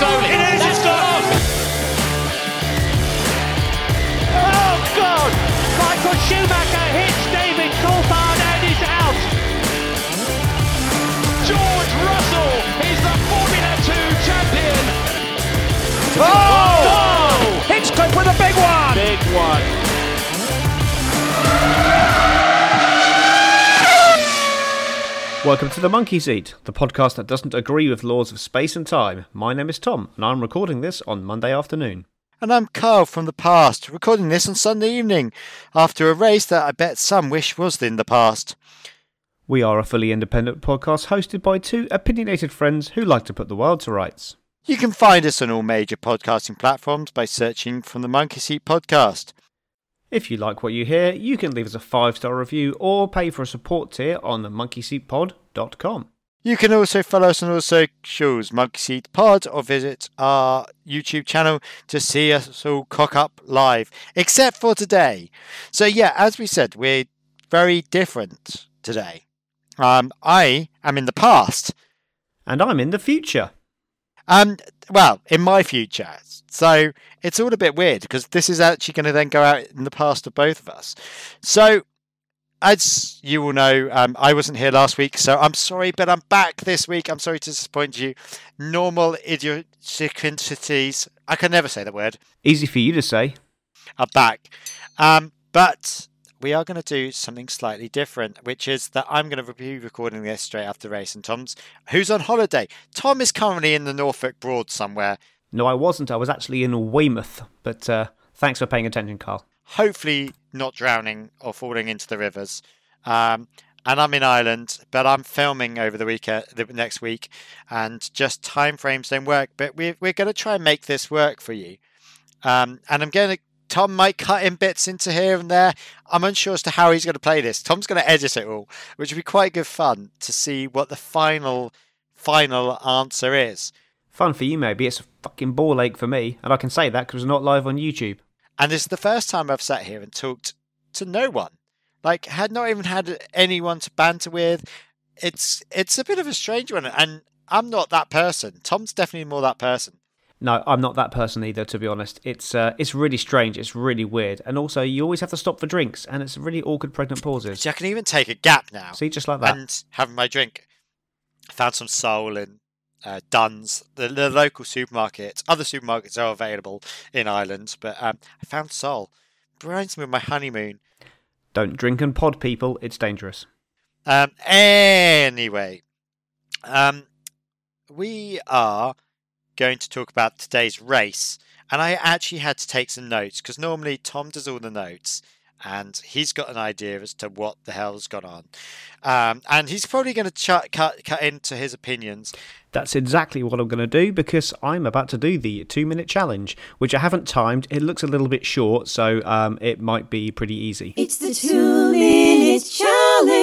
Soli. It is, it's gone. Oh, God. Michael Schumacher hits David Coulthard and is out. George Russell is the Formula 2 champion. Oh! Welcome to the Monkey Seat, the podcast that doesn't agree with laws of space and time. My name is Tom, and I'm recording this on Monday afternoon. And I'm Carl from the past, recording this on Sunday evening, after a race that I bet some wish was in the past. We are a fully independent podcast hosted by two opinionated friends who like to put the world to rights. You can find us on all major podcasting platforms by searching from the Monkey Seat Podcast. If you like what you hear, you can leave us a five star review or pay for a support tier on the monkeyseatpod.com. You can also follow us on all socials, Monkey Seat Pod, or visit our YouTube channel to see us all cock up live, except for today. So, yeah, as we said, we're very different today. Um, I am in the past. And I'm in the future. Um, well, in my future. So it's all a bit weird because this is actually going to then go out in the past of both of us. So, as you will know, um, I wasn't here last week, so I'm sorry, but I'm back this week. I'm sorry to disappoint you. Normal idiosyncrasies. I can never say that word. Easy for you to say. I'm back. Um, but we are going to do something slightly different, which is that I'm going to be recording this straight after the race. And Tom's, who's on holiday? Tom is currently in the Norfolk Broad somewhere. No, I wasn't. I was actually in Weymouth. But uh, thanks for paying attention, Carl. Hopefully, not drowning or falling into the rivers. Um, and I'm in Ireland, but I'm filming over the weekend, the next week, and just time frames don't work. But we're we're going to try and make this work for you. Um, and I'm going to Tom might cut in bits into here and there. I'm unsure as to how he's going to play this. Tom's going to edit it all, which would be quite good fun to see what the final final answer is. Fun for you, maybe. It's a fucking ball ache for me, and I can say that because it's not live on YouTube. And this is the first time I've sat here and talked to no one. Like, had not even had anyone to banter with. It's it's a bit of a strange one, and I'm not that person. Tom's definitely more that person. No, I'm not that person either. To be honest, it's uh, it's really strange. It's really weird, and also you always have to stop for drinks, and it's really awkward pregnant pauses. So I can even take a gap now. See, just like that. And having my drink. I found some Sol in uh, Dunnes, the, the local supermarket. Other supermarkets are available in Ireland, but um, I found Sol. Reminds me of my honeymoon. Don't drink and pod, people. It's dangerous. Um. Anyway, um, we are going to talk about today's race. And I actually had to take some notes because normally Tom does all the notes and he's got an idea as to what the hell's gone on. Um, and he's probably going to ch- cut, cut into his opinions. That's exactly what I'm going to do because I'm about to do the two minute challenge, which I haven't timed. It looks a little bit short, so um, it might be pretty easy. It's the two minute challenge.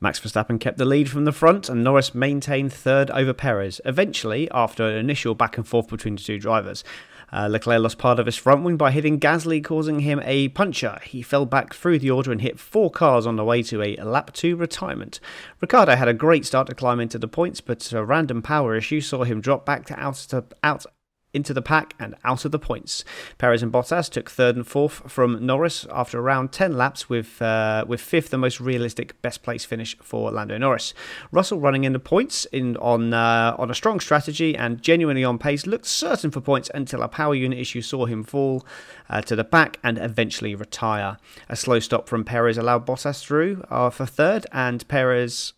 Max Verstappen kept the lead from the front, and Norris maintained third over Perez. Eventually, after an initial back and forth between the two drivers, uh, Leclerc lost part of his front wing by hitting Gasly, causing him a puncture. He fell back through the order and hit four cars on the way to a lap two retirement. Ricciardo had a great start to climb into the points, but a random power issue saw him drop back to out, to, out into the pack and out of the points. Perez and Bottas took third and fourth from Norris after around 10 laps, with uh, with fifth the most realistic best place finish for Lando Norris. Russell running in the points in on uh, on a strong strategy and genuinely on pace, looked certain for points until a power unit issue saw him fall uh, to the back and eventually retire. A slow stop from Perez allowed Bottas through uh, for third, and Perez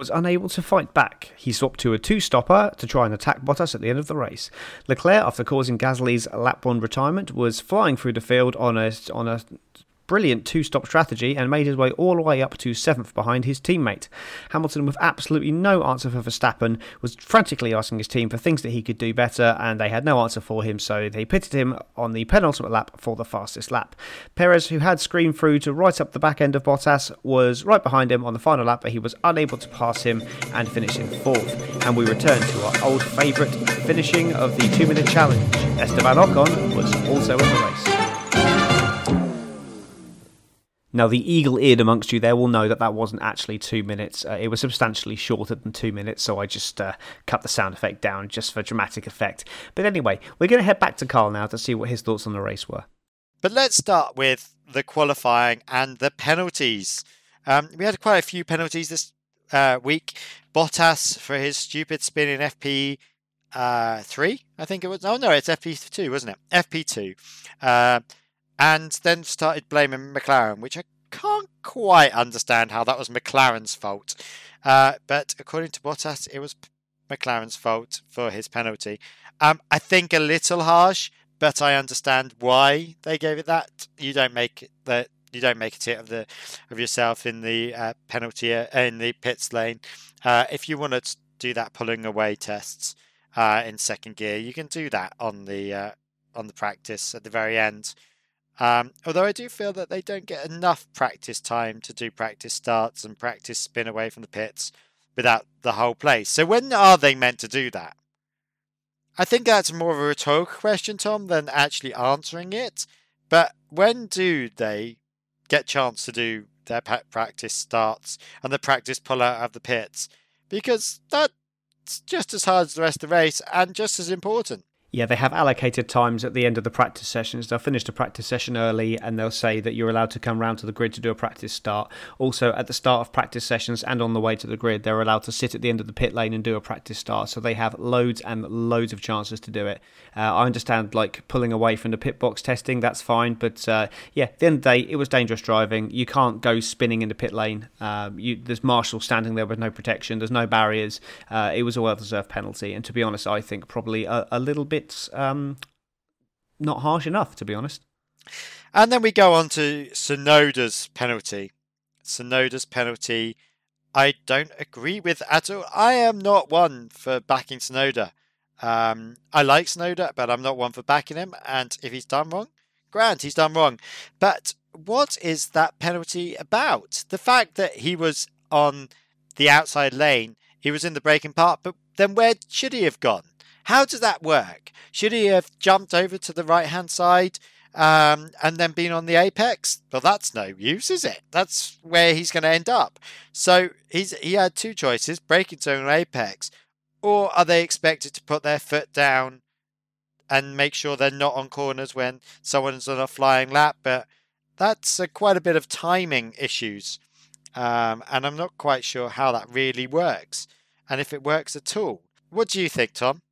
was unable to fight back. He swapped to a two stopper to try and attack Bottas at the end of the race. Leclerc, after causing Gasly's lap one retirement, was flying through the field on a, on a brilliant two stop strategy and made his way all the way up to seventh behind his teammate. Hamilton, with absolutely no answer for Verstappen, was frantically asking his team for things that he could do better, and they had no answer for him, so they pitted him on the penultimate lap for the fastest lap. Perez, who had screamed through to right up the back end of Bottas, was right behind him on the final lap, but he was unable to pass him and finish in fourth. And we return to our old favourite finishing of the two minute challenge. Esteban Ocon was also in the race. Now, the eagle eared amongst you there will know that that wasn't actually two minutes. Uh, it was substantially shorter than two minutes, so I just uh, cut the sound effect down just for dramatic effect. But anyway, we're going to head back to Carl now to see what his thoughts on the race were. But let's start with the qualifying and the penalties. Um, we had quite a few penalties this uh, week. Bottas for his stupid spin in FP uh, three, I think it was. Oh no, it's FP two, wasn't it? FP two. And then started blaming McLaren, which I can't quite understand how that was McLaren's fault. Uh, but according to Bottas, it was McLaren's fault for his penalty. Um, I think a little harsh, but I understand why they gave it that. You don't make that. You don't make a tit of the of yourself in the uh, penalty uh, in the pits lane. Uh, if you want to do that pulling away tests uh, in second gear, you can do that on the uh, on the practice at the very end. Um, although I do feel that they don't get enough practice time to do practice starts and practice spin away from the pits without the whole place. So when are they meant to do that? I think that's more of a rhetorical question, Tom, than actually answering it. But when do they get chance to do their practice starts and the practice pull out of the pits? Because that's just as hard as the rest of the race and just as important. Yeah, they have allocated times at the end of the practice sessions. They'll finish the practice session early and they'll say that you're allowed to come round to the grid to do a practice start. Also, at the start of practice sessions and on the way to the grid, they're allowed to sit at the end of the pit lane and do a practice start. So they have loads and loads of chances to do it. Uh, I understand, like, pulling away from the pit box testing, that's fine. But uh, yeah, at the end of the day, it was dangerous driving. You can't go spinning in the pit lane. Um, you, there's Marshall standing there with no protection, there's no barriers. Uh, it was a well deserved penalty. And to be honest, I think probably a, a little bit bit um, not harsh enough, to be honest. And then we go on to Tsunoda's penalty. Tsunoda's penalty, I don't agree with at all. I am not one for backing Tsunoda. Um, I like Tsunoda, but I'm not one for backing him. And if he's done wrong, grant he's done wrong. But what is that penalty about? The fact that he was on the outside lane, he was in the braking part, but then where should he have gone? How does that work? Should he have jumped over to the right hand side um, and then been on the apex? Well, that's no use, is it? That's where he's going to end up. So he's he had two choices: break into an apex, or are they expected to put their foot down and make sure they're not on corners when someone's on a flying lap? But that's quite a bit of timing issues, um, and I'm not quite sure how that really works, and if it works at all. What do you think, Tom?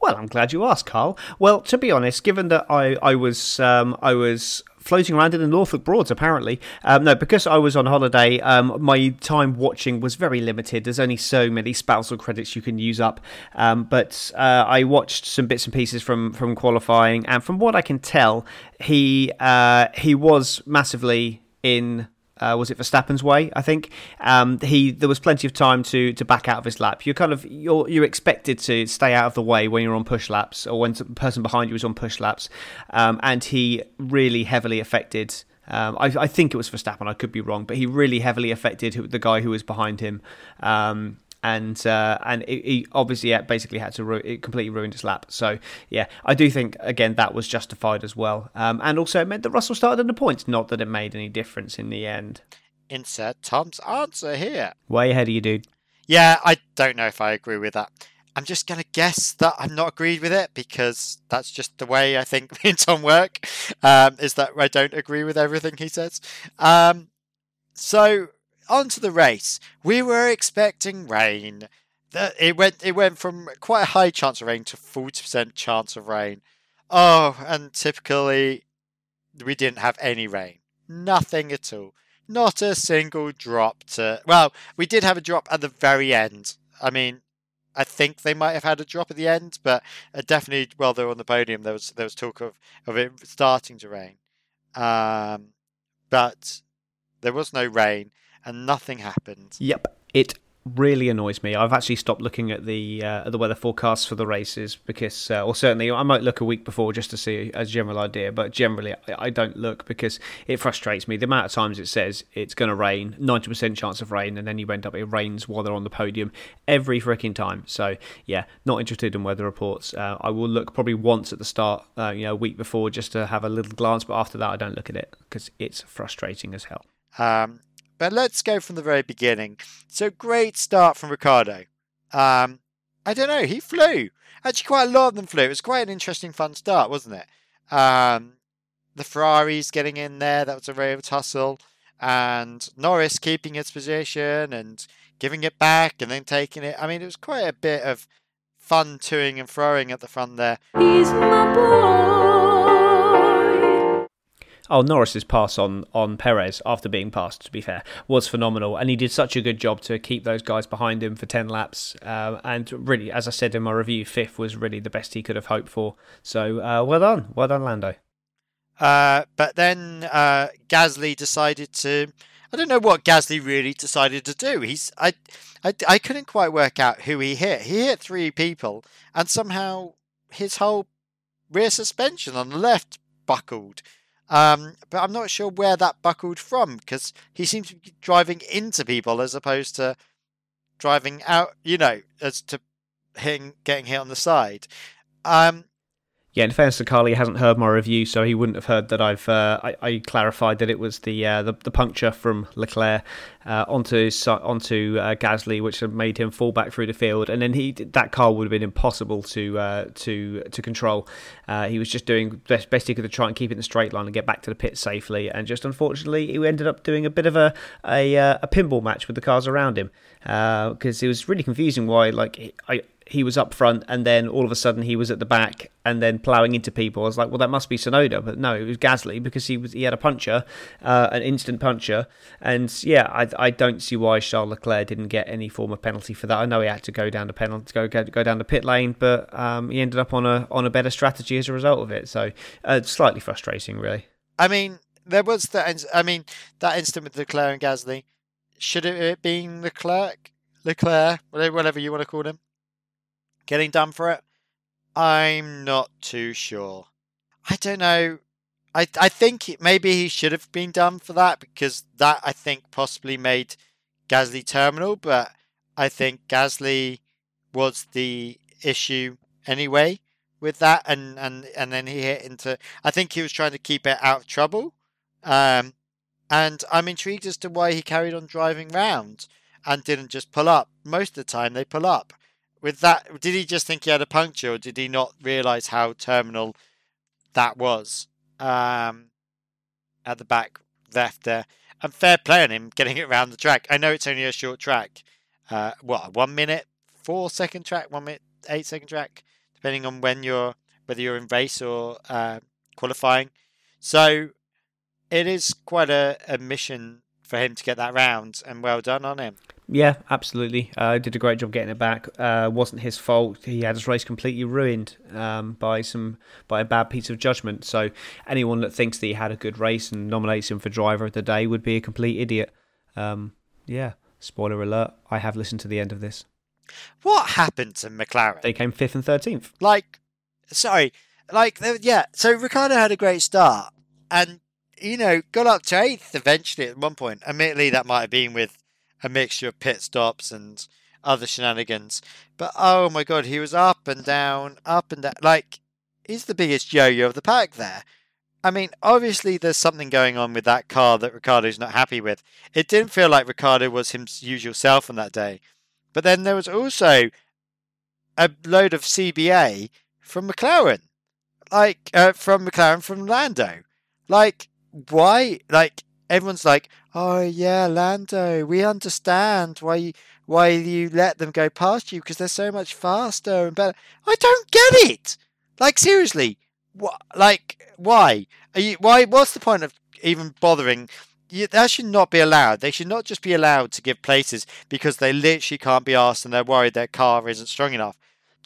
Well, I'm glad you asked, Carl. Well, to be honest, given that I I was um, I was floating around in the Norfolk Broads, apparently. Um, no, because I was on holiday, um, my time watching was very limited. There's only so many spousal credits you can use up. Um, but uh, I watched some bits and pieces from, from qualifying, and from what I can tell, he uh, he was massively in uh, was it Verstappen's way? I think um, he there was plenty of time to to back out of his lap. You're kind of you're you're expected to stay out of the way when you're on push laps or when the person behind you is on push laps, um, and he really heavily affected. Um, I, I, think it was Verstappen. I could be wrong, but he really heavily affected the guy who was behind him. Um, and uh, and he obviously basically had to ru- it completely ruined his lap. So yeah, I do think again that was justified as well, um, and also it meant that Russell started in the points. Not that it made any difference in the end. Insert Tom's answer here. Way ahead of you, dude. Yeah, I don't know if I agree with that. I'm just going to guess that I'm not agreed with it because that's just the way I think me and Tom work. Um, is that I don't agree with everything he says. Um, so onto the race. We were expecting rain. It went it went from quite a high chance of rain to forty percent chance of rain. Oh, and typically we didn't have any rain. Nothing at all. Not a single drop to well, we did have a drop at the very end. I mean, I think they might have had a drop at the end, but uh, definitely while they were on the podium, there was there was talk of, of it starting to rain. Um, but there was no rain and nothing happened. Yep, it really annoys me. I've actually stopped looking at the uh, the weather forecasts for the races because, uh, or certainly, I might look a week before just to see a general idea. But generally, I, don't look because it frustrates me. The amount of times it says it's going to rain, ninety percent chance of rain, and then you end up it rains while they're on the podium every freaking time. So yeah, not interested in weather reports. Uh, I will look probably once at the start, uh, you know, a week before just to have a little glance. But after that, I don't look at it because it's frustrating as hell. Um, but let's go from the very beginning. So great start from Ricciardo. Um, I don't know, he flew. Actually, quite a lot of them flew. It was quite an interesting, fun start, wasn't it? Um, the Ferraris getting in there, that was a real tussle. And Norris keeping his position and giving it back and then taking it. I mean, it was quite a bit of fun toing and throwing at the front there. Oh, Norris's pass on on Perez after being passed, to be fair, was phenomenal, and he did such a good job to keep those guys behind him for ten laps. Uh, and really, as I said in my review, fifth was really the best he could have hoped for. So uh, well done, well done, Lando. Uh, but then uh, Gasly decided to. I don't know what Gasly really decided to do. He's I, I I couldn't quite work out who he hit. He hit three people, and somehow his whole rear suspension on the left buckled. Um, but I'm not sure where that buckled from because he seems to be driving into people as opposed to driving out. You know, as to hitting, getting hit on the side. Um, yeah, in fairness to Carly, he hasn't heard my review, so he wouldn't have heard that I've uh, I, I, clarified that it was the uh, the, the, puncture from Leclerc uh, onto onto uh, Gasly, which made him fall back through the field, and then he that car would have been impossible to uh, to to control. Uh, he was just doing best, best he could to try and keep it in the straight line and get back to the pit safely, and just unfortunately, he ended up doing a bit of a a, a pinball match with the cars around him because it was really confusing. Why like I he was up front and then all of a sudden he was at the back and then ploughing into people. I was like, well, that must be Tsunoda, but no, it was Gasly because he was he had a puncher, uh, an instant puncher, and yeah, I, I don't see why Charles Leclerc didn't get any form of penalty for that. I know he had to go down the penalty, go go, go down the pit lane, but um, he ended up on a on a better strategy as a result of it. So uh, slightly frustrating, really. I mean, there was that. I mean, that instant with Leclerc and Gasly. Should it have been Leclerc? Leclerc, whatever you want to call him getting done for it? I'm not too sure. I don't know. I I think maybe he should have been done for that because that I think possibly made Gasly terminal, but I think Gasly was the issue anyway with that, and and and then he hit into. I think he was trying to keep it out of trouble, um, and I'm intrigued as to why he carried on driving round and didn't just pull up. Most of the time they pull up with that, did he just think he had a puncture, or did he not realise how terminal that was? Um, at the back left there, and fair play on him getting it around the track. I know it's only a short track. Uh, what one minute, four second track, one minute, eight second track, depending on when you're whether you're in race or uh, qualifying. So it is quite a, a mission for him to get that round, and well done on him. Yeah, absolutely. Uh, did a great job getting it back. Uh, wasn't his fault. He had his race completely ruined um, by some by a bad piece of judgment. So anyone that thinks that he had a good race and nominates him for driver of the day would be a complete idiot. Um, yeah. Spoiler alert. I have listened to the end of this. What happened to McLaren? They came fifth and thirteenth. Like, sorry, like yeah. So Ricciardo had a great start, and you know got up to eighth eventually at one point. Admittedly, that might have been with a mixture of pit stops and other shenanigans. But oh my god, he was up and down, up and down. Like, he's the biggest yo yo of the pack there. I mean, obviously, there's something going on with that car that Ricciardo's not happy with. It didn't feel like Ricciardo was his usual self on that day. But then there was also a load of CBA from McLaren. Like, uh, from McLaren, from Lando. Like, why? Like, everyone's like, "Oh yeah, Lando, we understand why you, why you let them go past you because they're so much faster and better." I don't get it. Like seriously, what? Like why? Are you why? What's the point of even bothering? You, that should not be allowed. They should not just be allowed to give places because they literally can't be asked and they're worried their car isn't strong enough.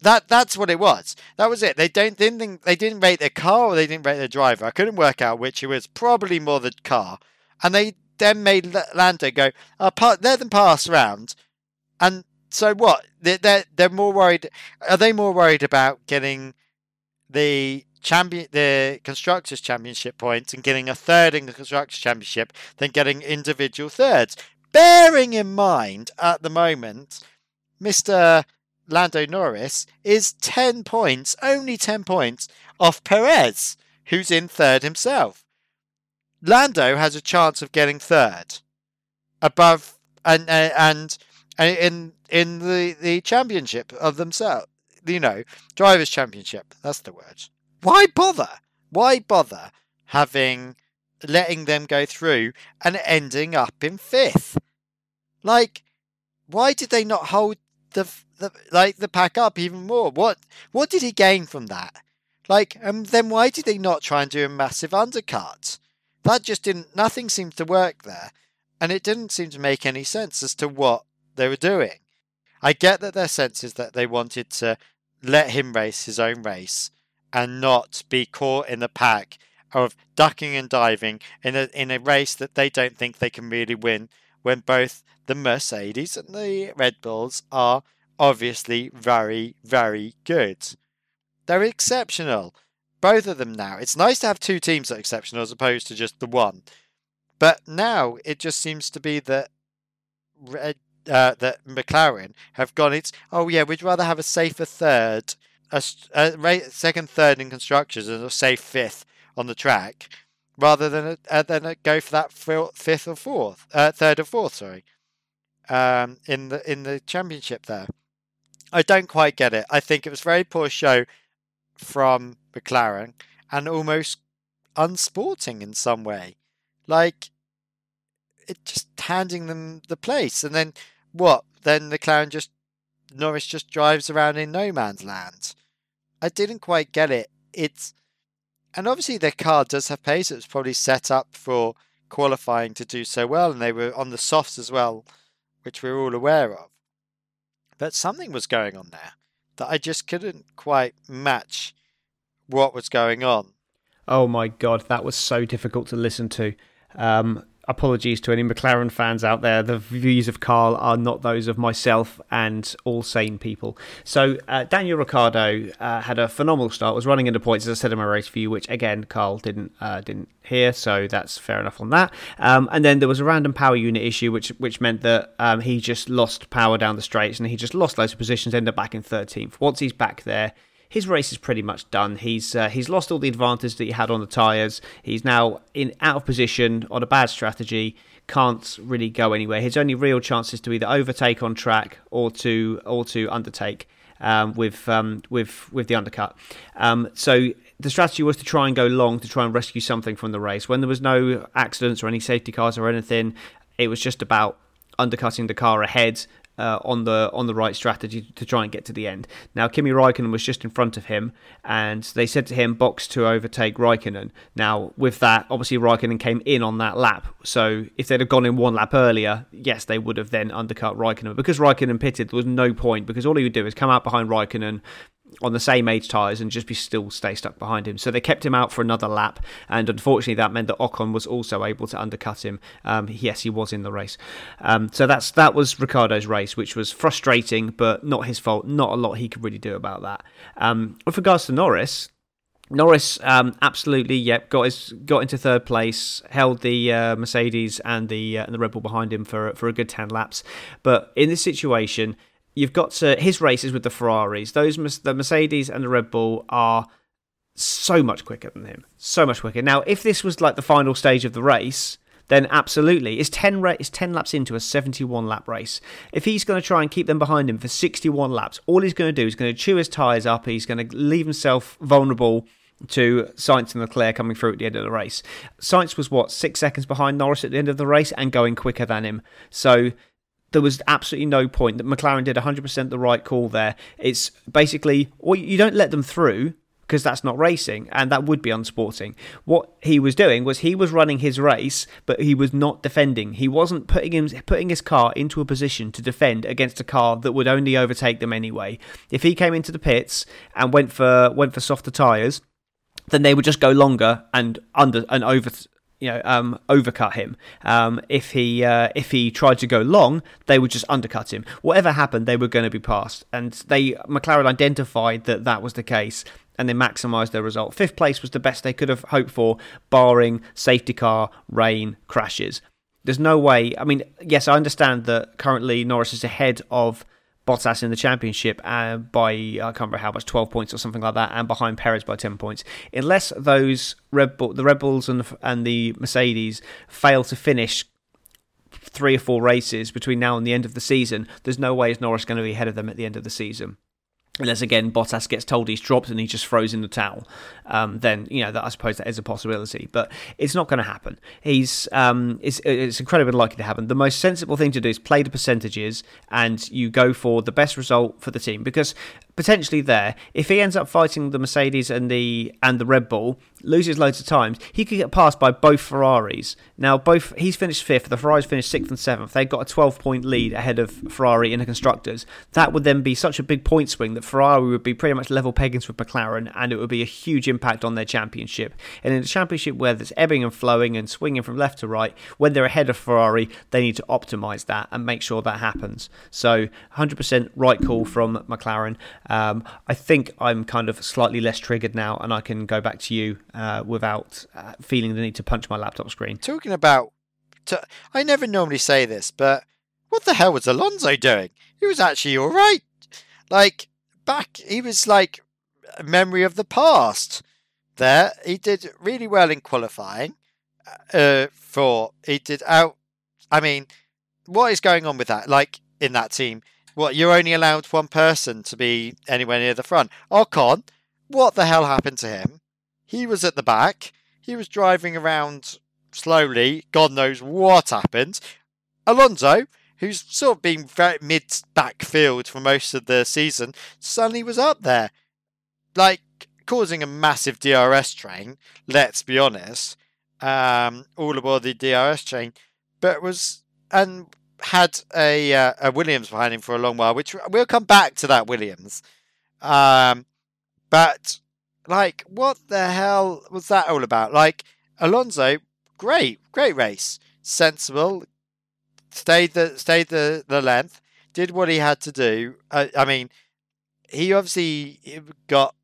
That that's what it was. That was it. They don't didn't think, they didn't rate their car or they didn't rate their driver. I couldn't work out which it was. Probably more the car and they then made Lando go, uh, let them pass around. And so what? They're, they're, they're more worried. Are they more worried about getting the champion, the constructors championship points and getting a third in the constructors championship than getting individual thirds? Bearing in mind at the moment, Mr. Lando Norris is 10 points, only 10 points off Perez, who's in third himself. Lando has a chance of getting third, above and uh, and, and in in the the championship of themselves. You know, drivers' championship. That's the word. Why bother? Why bother having letting them go through and ending up in fifth? Like, why did they not hold the the like the pack up even more? What what did he gain from that? Like, um, then why did they not try and do a massive undercut? that just didn't. Nothing seemed to work there, and it didn't seem to make any sense as to what they were doing. I get that their sense is that they wanted to let him race his own race and not be caught in the pack of ducking and diving in a in a race that they don't think they can really win when both the Mercedes and the Red Bulls are obviously very, very good. They're exceptional. Both of them now. It's nice to have two teams that are exceptional as opposed to just the one. But now it just seems to be that Red, uh, that McLaren have gone. It's oh yeah, we'd rather have a safer third, a, a second, third in constructors, and a safe fifth on the track, rather than a, uh, than a go for that fifth or fourth, uh, third or fourth. Sorry, um, in the in the championship there. I don't quite get it. I think it was very poor show from McLaren and almost unsporting in some way. Like it just handing them the place, and then what? Then McLaren just Norris just drives around in no man's land. I didn't quite get it. It's and obviously their car does have pace. It was probably set up for qualifying to do so well, and they were on the softs as well, which we're all aware of. But something was going on there that I just couldn't quite match what was going on. Oh my god, that was so difficult to listen to. Um, apologies to any McLaren fans out there. The views of Carl are not those of myself and all sane people. So uh, Daniel Ricciardo uh, had a phenomenal start. Was running into points as I said in my race view, which again Carl didn't uh, didn't hear. So that's fair enough on that. Um, and then there was a random power unit issue, which which meant that um, he just lost power down the straights and he just lost loads of positions. Ended up back in 13th. Once he's back there his race is pretty much done. He's uh, he's lost all the advantage that he had on the tyres. He's now in out of position on a bad strategy. Can't really go anywhere. His only real chance is to either overtake on track or to or to undertake um, with um, with with the undercut. Um, so the strategy was to try and go long to try and rescue something from the race. When there was no accidents or any safety cars or anything, it was just about undercutting the car ahead uh, on the on the right strategy to try and get to the end. Now Kimi Raikkonen was just in front of him, and they said to him, "Box to overtake Raikkonen." Now with that, obviously Raikkonen came in on that lap, so if they'd have gone in one lap earlier, yes, they would have then undercut Raikkonen. Because Raikkonen pitted, there was no point because all he would do is come out behind Raikkonen, on the same age tyres and just be still stay stuck behind him. So they kept him out for another lap, and unfortunately that meant that Ocon was also able to undercut him. Um, yes, he was in the race. Um, so that's that was Ricciardo's race, which was frustrating, but not his fault. Not a lot he could really do about that. Um, with regards to Norris. Norris, um, absolutely, yep, got his got into third place, held the uh, Mercedes and the uh, and the Red Bull behind him for for a good ten laps. But in this situation, you've got to, his races with the Ferraris. Those the Mercedes and the Red Bull are so much quicker than him, so much quicker. Now, if this was like the final stage of the race, then absolutely, it's ten it's ten laps into a seventy-one lap race. If he's going to try and keep them behind him for sixty-one laps, all he's going to do is going to chew his tyres up. He's going to leave himself vulnerable to Sainz and Leclerc coming through at the end of the race. Sainz was what six seconds behind Norris at the end of the race and going quicker than him. So there was absolutely no point that McLaren did 100% the right call there. It's basically, well, you don't let them through because that's not racing and that would be unsporting. What he was doing was he was running his race, but he was not defending. He wasn't putting him putting his car into a position to defend against a car that would only overtake them anyway. If he came into the pits and went for went for softer tires, then they would just go longer and under and over you know um, overcut him. Um, if he uh, if he tried to go long, they would just undercut him. Whatever happened, they were going to be passed, and they McLaren identified that that was the case. And they maximised their result. Fifth place was the best they could have hoped for, barring safety car, rain, crashes. There's no way. I mean, yes, I understand that currently Norris is ahead of Bottas in the championship uh, by I can't remember how much, twelve points or something like that, and behind Perez by ten points. Unless those Red Bull, the Red Bulls and the, and the Mercedes fail to finish three or four races between now and the end of the season, there's no way is Norris going to be ahead of them at the end of the season unless again Bottas gets told he's dropped and he just throws in the towel, um, then you know that I suppose that is a possibility. But it's not going to happen. He's um, it's, it's incredibly likely to happen. The most sensible thing to do is play the percentages and you go for the best result for the team because potentially there. If he ends up fighting the Mercedes and the and the Red Bull, loses loads of times, he could get passed by both Ferraris. Now, both he's finished fifth, the Ferraris finished sixth and seventh. They've got a 12 point lead ahead of Ferrari in the constructors. That would then be such a big point swing that Ferrari would be pretty much level peggings with McLaren, and it would be a huge impact on their championship. And in a championship where there's ebbing and flowing and swinging from left to right, when they're ahead of Ferrari, they need to optimize that and make sure that happens. So, 100% right call from McLaren. Um, I think I'm kind of slightly less triggered now, and I can go back to you uh, without uh, feeling the need to punch my laptop screen. Talking about, to, I never normally say this, but what the hell was Alonso doing? He was actually all right. Like back, he was like a memory of the past. There, he did really well in qualifying. Uh, for he did out. I mean, what is going on with that? Like in that team, what you're only allowed one person to be anywhere near the front. Ocon, what the hell happened to him? He was at the back. He was driving around slowly. God knows what happened. Alonso, who's sort of been very mid backfield for most of the season, suddenly was up there. Like causing a massive DRS train, let's be honest. Um, all aboard the DRS train. But was and had a uh, a Williams behind him for a long while, which we'll come back to that Williams. Um, but like, what the hell was that all about? Like, Alonso, great, great race, sensible, stayed the stayed the the length, did what he had to do. I mean, he obviously got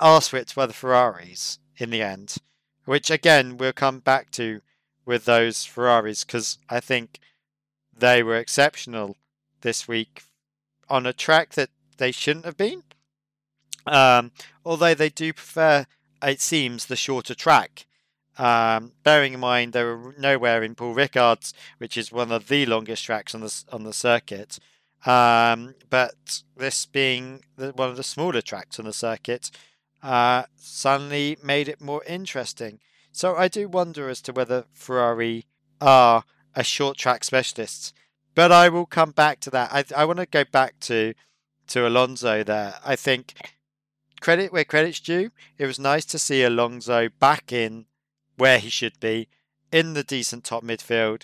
arse whipped by the Ferraris in the end, which again we'll come back to with those Ferraris because I think they were exceptional this week on a track that they shouldn't have been. Um, although they do prefer, it seems, the shorter track. Um, bearing in mind they were nowhere in Paul Ricard's, which is one of the longest tracks on the on the circuit. Um, but this being the, one of the smaller tracks on the circuit, uh, suddenly made it more interesting. So I do wonder as to whether Ferrari are a short track specialists. But I will come back to that. I I want to go back to to Alonso there. I think credit where credit's due. It was nice to see Alonso back in where he should be, in the decent top midfield,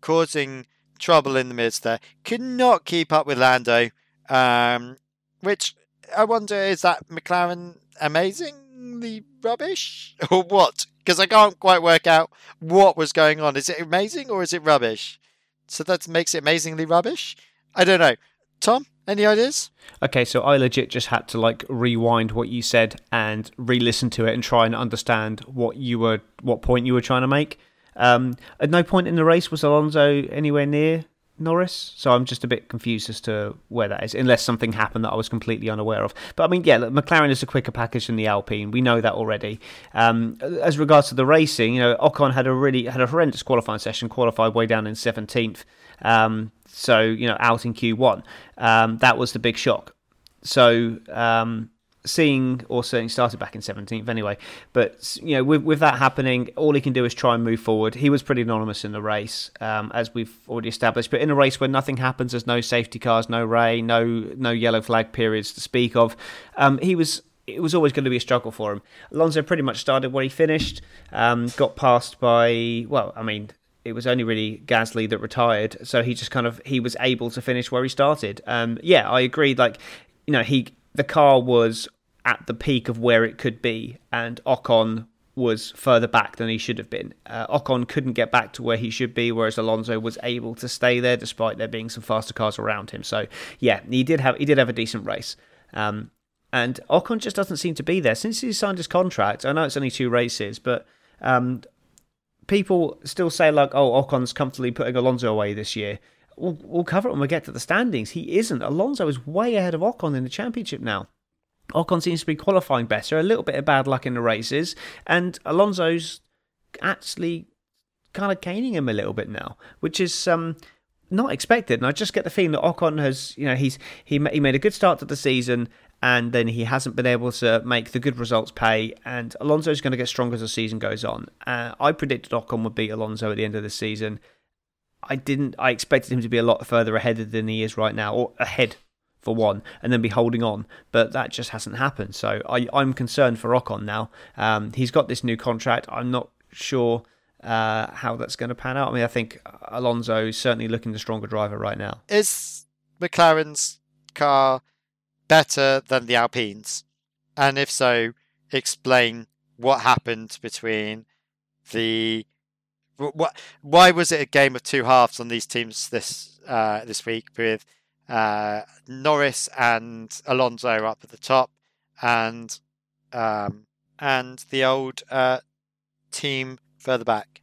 causing trouble in the midst there. Could not keep up with Lando, um, which I wonder is that McLaren amazingly rubbish or what? Because I can't quite work out what was going on. Is it amazing or is it rubbish? So that makes it amazingly rubbish. I don't know. Tom, any ideas? Okay, so I legit just had to like rewind what you said and re-listen to it and try and understand what you were, what point you were trying to make. Um, at no point in the race was Alonso anywhere near Norris, so I'm just a bit confused as to where that is, unless something happened that I was completely unaware of. But I mean, yeah, look, McLaren is a quicker package than the Alpine. We know that already. Um, as regards to the racing, you know, Ocon had a really had a horrendous qualifying session, qualified way down in 17th. Um, so you know, out in Q1, um, that was the big shock. So um, seeing or certainly started back in 17th anyway. But you know, with with that happening, all he can do is try and move forward. He was pretty anonymous in the race, um, as we've already established. But in a race where nothing happens, there's no safety cars, no ray, no no yellow flag periods to speak of. Um, he was. It was always going to be a struggle for him. Alonso pretty much started where he finished. Um, got passed by well, I mean, it was only really Gasly that retired, so he just kind of he was able to finish where he started. Um, yeah, I agree. Like, you know, he the car was at the peak of where it could be, and Ocon was further back than he should have been. Uh, Ocon couldn't get back to where he should be, whereas Alonso was able to stay there despite there being some faster cars around him. So yeah, he did have he did have a decent race. Um, and Ocon just doesn't seem to be there since he signed his contract. I know it's only two races, but um, people still say like, "Oh, Ocon's comfortably putting Alonso away this year." We'll, we'll cover it when we get to the standings. He isn't. Alonso is way ahead of Ocon in the championship now. Ocon seems to be qualifying better, a little bit of bad luck in the races, and Alonso's actually kind of caning him a little bit now, which is um, not expected. And I just get the feeling that Ocon has, you know, he's he he made a good start to the season, and then he hasn't been able to make the good results pay. And Alonso's going to get stronger as the season goes on. Uh, I predicted Ocon would beat Alonso at the end of the season. I didn't. I expected him to be a lot further ahead than he is right now, or ahead for one, and then be holding on. But that just hasn't happened. So I, I'm concerned for Ocon now. Um, he's got this new contract. I'm not sure uh, how that's going to pan out. I mean, I think Alonso is certainly looking the stronger driver right now. Is McLaren's car better than the Alpines? And if so, explain what happened between the what why was it a game of two halves on these teams this uh, this week with uh, Norris and Alonso up at the top and um, and the old uh, team further back.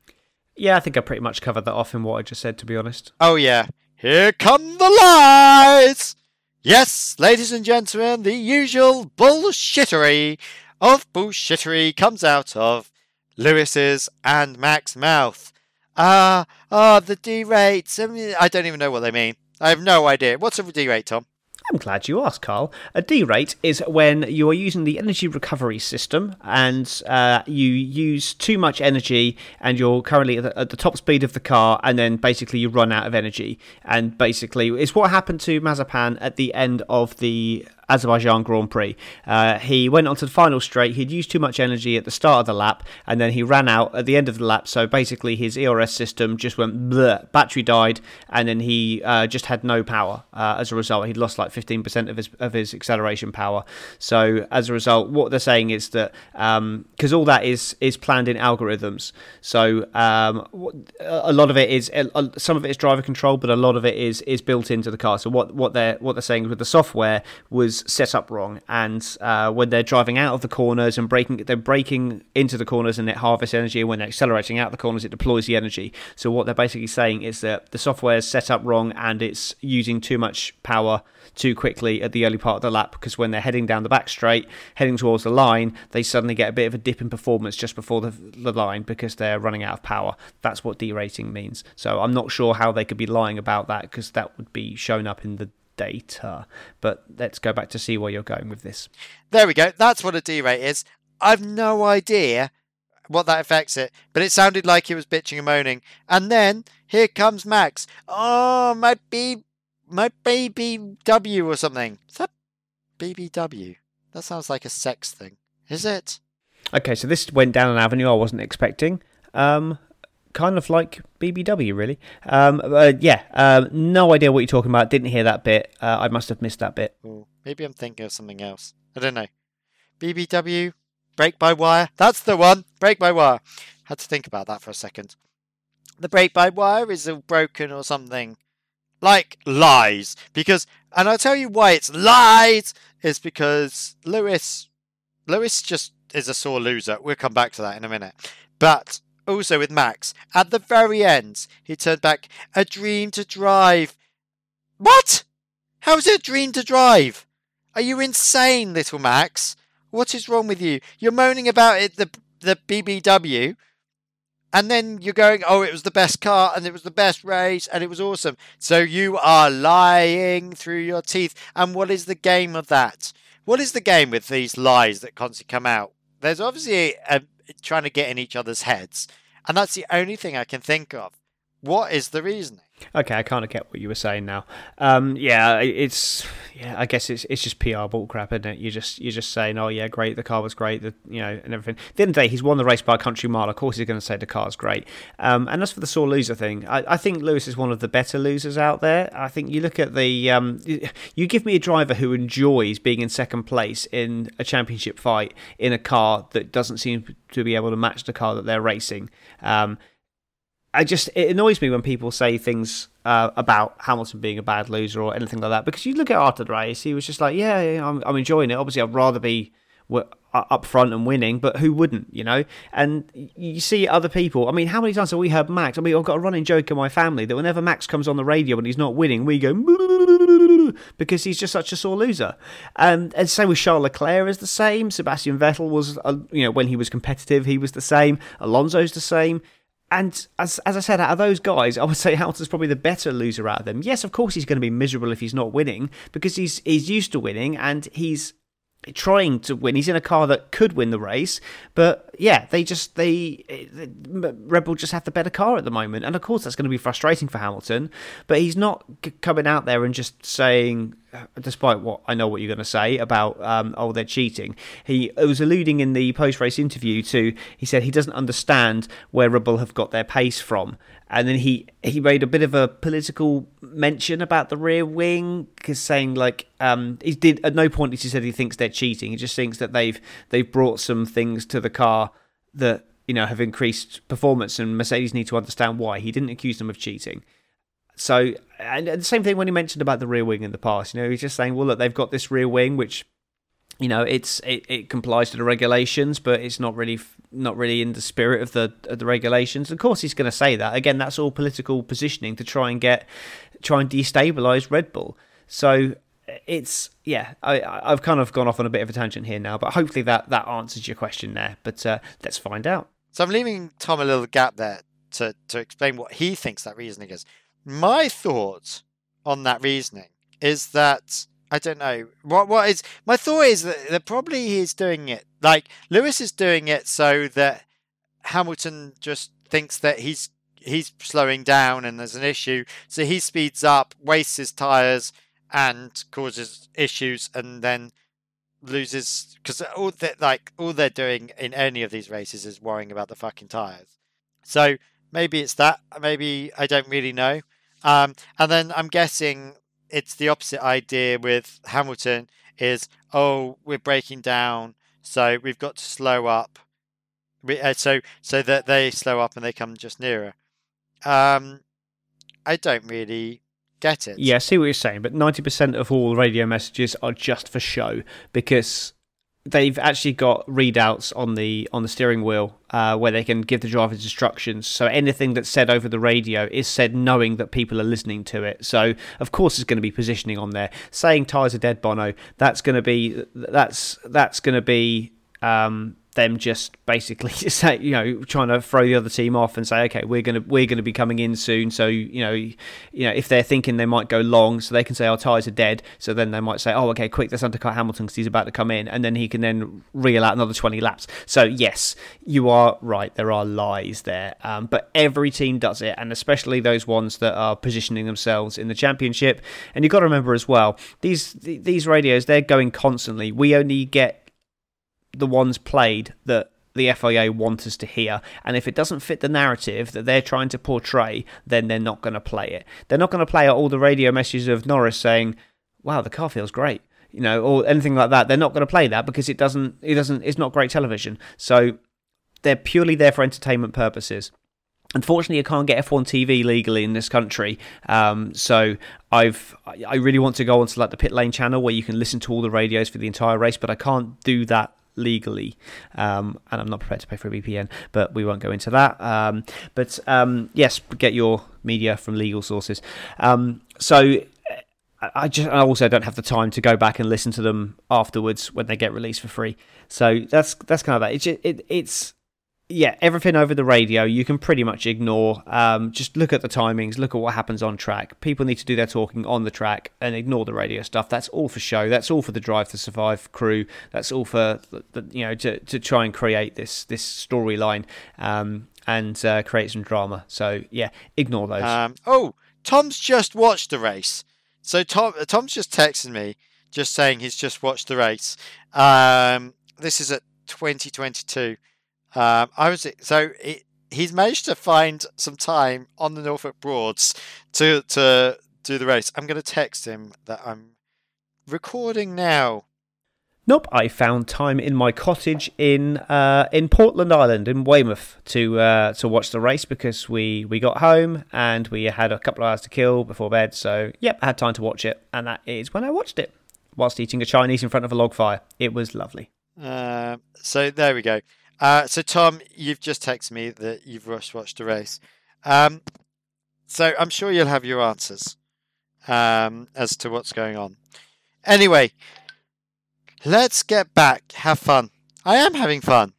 Yeah, I think I pretty much covered that off in what I just said, to be honest. Oh yeah, here come the lies. Yes, ladies and gentlemen, the usual bullshittery of bullshittery comes out of Lewis's and Mac's mouth. Ah, ah, the D rates. I, don't even know what they mean. I have no idea. What's a D rate, Tom? I'm glad you asked, Carl. A D rate is when you are using the energy recovery system and uh, you use too much energy and you're currently at the, at the, top speed of the car and then basically you run out of energy. And basically, it's what happened to Mazepin at the end of the Azerbaijan Grand Prix. Uh, he went onto the final straight. He'd used too much energy at the start of the lap, and then he ran out at the end of the lap. So basically, his ERS system just went bleh, battery died, and then he uh, just had no power. Uh, as a result, he'd lost like 15% of his of his acceleration power. So as a result, what they're saying is that because um, all that is is planned in algorithms. So um, a lot of it is some of it is driver control, but a lot of it is is built into the car. So what what they're what they're saying with the software was set up wrong, and uh, when they're driving out of the corners and breaking, they're breaking into the corners and it harvests energy. When they're accelerating out the corners, it deploys the energy. So what they're basically saying is that the software is set up wrong and it's using too much power too quickly at the early part of the lap because when they're heading down the back straight, heading towards the line, they suddenly get a bit of a dip in performance just before the, the line because they're running out of power. That's what derating means. So I'm not sure how they could be lying about that because that would be shown up in the data. But let's go back to see where you're going with this. There we go. That's what a D rate is. I've no idea what that affects it, but it sounded like he was bitching and moaning. And then here comes Max. Oh, my B, my baby W or something. Is that BBW? That sounds like a sex thing. Is it? Okay, so this went down an avenue I wasn't expecting. Um, kind of like BBW, really. Um, uh, yeah, uh, no idea what you're talking about. Didn't hear that bit. Uh, I must have missed that bit. Ooh, maybe I'm thinking of something else. I don't know. BBW, brake by wire. That's the one. Brake by wire. Had to think about that for a second. The brake by wire is all broken or something. Like lies. Because, and I'll tell you why it's lies, is because Lewis, Lewis just is a sore loser. We'll come back to that in a minute. But also with Max, at the very end, he turned back, a dream to drive. What? How's it a dream to drive? Are you insane, little Max? What is wrong with you? You're moaning about it, the, the BBW, and then you're going, oh, it was the best car and it was the best race and it was awesome. So you are lying through your teeth. And what is the game of that? What is the game with these lies that constantly come out? There's obviously a, trying to get in each other's heads. And that's the only thing I can think of. What is the reasoning? Okay, I kind of get what you were saying now. Um, yeah, it's yeah. I guess it's it's just PR bullcrap, isn't it? You just you're just saying, oh yeah, great, the car was great, the, you know, and everything. At the end of the day, he's won the race by a country mile. Of course, he's going to say the car's great. Um, and as for the sore loser thing, I, I, think Lewis is one of the better losers out there. I think you look at the um, you give me a driver who enjoys being in second place in a championship fight in a car that doesn't seem to be able to match the car that they're racing. Um, I just it annoys me when people say things uh, about Hamilton being a bad loser or anything like that because you look at the race, he was just like, yeah, yeah I'm, I'm enjoying it. Obviously, I'd rather be up front and winning, but who wouldn't, you know? And you see other people. I mean, how many times have we heard Max? I mean, I've got a running joke in my family that whenever Max comes on the radio and he's not winning, we go because he's just such a sore loser. And, and same with Charles Leclerc is the same. Sebastian Vettel was, uh, you know, when he was competitive, he was the same. Alonso's the same. And as as I said, out of those guys, I would say Hamilton's probably the better loser out of them. Yes, of course he's going to be miserable if he's not winning because he's he's used to winning and he's trying to win. He's in a car that could win the race, but yeah, they just they, eh, they Red Bull just have the better car at the moment, and of course that's going to be frustrating for Hamilton. But he's not coming out there and just saying despite what I know what you're going to say about um, oh they're cheating, he was alluding in the post race interview to he said he doesn't understand where Red Bull have got their pace from, and then he he made a bit of a political mention about the rear wing, because saying like um, he did at no point did he said he thinks they're cheating. He just thinks that they've they've brought some things to the car that you know have increased performance, and Mercedes need to understand why. He didn't accuse them of cheating. So, and the same thing when he mentioned about the rear wing in the past. You know, he's just saying, well, look, they've got this rear wing which you know it's it, it complies to the regulations but it's not really not really in the spirit of the of the regulations. Of course he's going to say that. Again that's all political positioning to try and get try and destabilize red bull. So it's yeah I, i've kind of gone off on a bit of a tangent here now but hopefully that that answers your question there. But uh, let's find out. So i'm leaving tom a little gap there to to explain what he thinks that reasoning is my thought on that reasoning is that I don't know what what is my thought is that, that probably he's doing it like Lewis is doing it so that Hamilton just thinks that he's he's slowing down and there's an issue, so he speeds up, wastes his tires, and causes issues, and then loses because all that like all they're doing in any of these races is worrying about the fucking tires. So maybe it's that. Maybe I don't really know. Um, and then I'm guessing it's the opposite idea with Hamilton is oh we're breaking down so we've got to slow up. We, uh, so so that they slow up and they come just nearer. Um I don't really get it. Yeah I see what you're saying but 90% of all radio messages are just for show because they've actually got readouts on the on the steering wheel uh, where they can give the drivers instructions. So anything that's said over the radio is said knowing that people are listening to it. So of course, it's going to be positioning on there. Saying tires are dead, Bono. That's going to be that's that's going to be um, them just basically say, you know, trying to throw the other team off and say, okay, we're gonna we're gonna be coming in soon. So you know, you know, if they're thinking they might go long, so they can say our tyres are dead. So then they might say, oh, okay, quick, let's undercut Hamilton because he's about to come in, and then he can then reel out another twenty laps. So yes, you are right. There are lies there, um, but every team does it, and especially those ones that are positioning themselves in the championship. And you've got to remember as well, these these radios they're going constantly. We only get the ones played that the FIA want us to hear. And if it doesn't fit the narrative that they're trying to portray, then they're not going to play it. They're not going to play all the radio messages of Norris saying, "Wow, the car feels great," you know, or anything like that. They're not going to play that because it doesn't. It doesn't. It's not great television. So they're purely there for entertainment purposes. Unfortunately, I can't get F1 TV legally in this country, um, so I've I really want to go onto like the pit lane channel where you can listen to all the radios for the entire race, but I can't do that legally, um, and I'm not prepared to pay for a VPN, but we won't go into that. Um, but um, yes, get your media from legal sources. Um, so I just I also don't have the time to go back and listen to them afterwards when they get released for free. So that's that's kind of that. It's it, it's yeah, everything over the radio you can pretty much ignore. Um, just look at the timings, look at what happens on track. People need to do their talking on the track and ignore the radio stuff. That's all for show. That's all for the Drive to Survive crew. That's all for the, you know to, to try and create this this storyline um, and uh, create some drama. So yeah, ignore those. Um, oh, Tom's just watched the race. So Tom Tom's just texting me, just saying he's just watched the race. Um, this is at 2022. Um, I was so it, he's managed to find some time on the Norfolk Broads to to do the race. I'm going to text him that I'm recording now. Nope, I found time in my cottage in uh, in Portland Island in Weymouth to uh, to watch the race because we, we got home and we had a couple of hours to kill before bed. So yep, I had time to watch it, and that is when I watched it whilst eating a Chinese in front of a log fire. It was lovely. Uh, so there we go. Uh, so Tom, you've just texted me that you've rushed watched the race. Um, so I'm sure you'll have your answers um, as to what's going on. Anyway, let's get back. Have fun. I am having fun.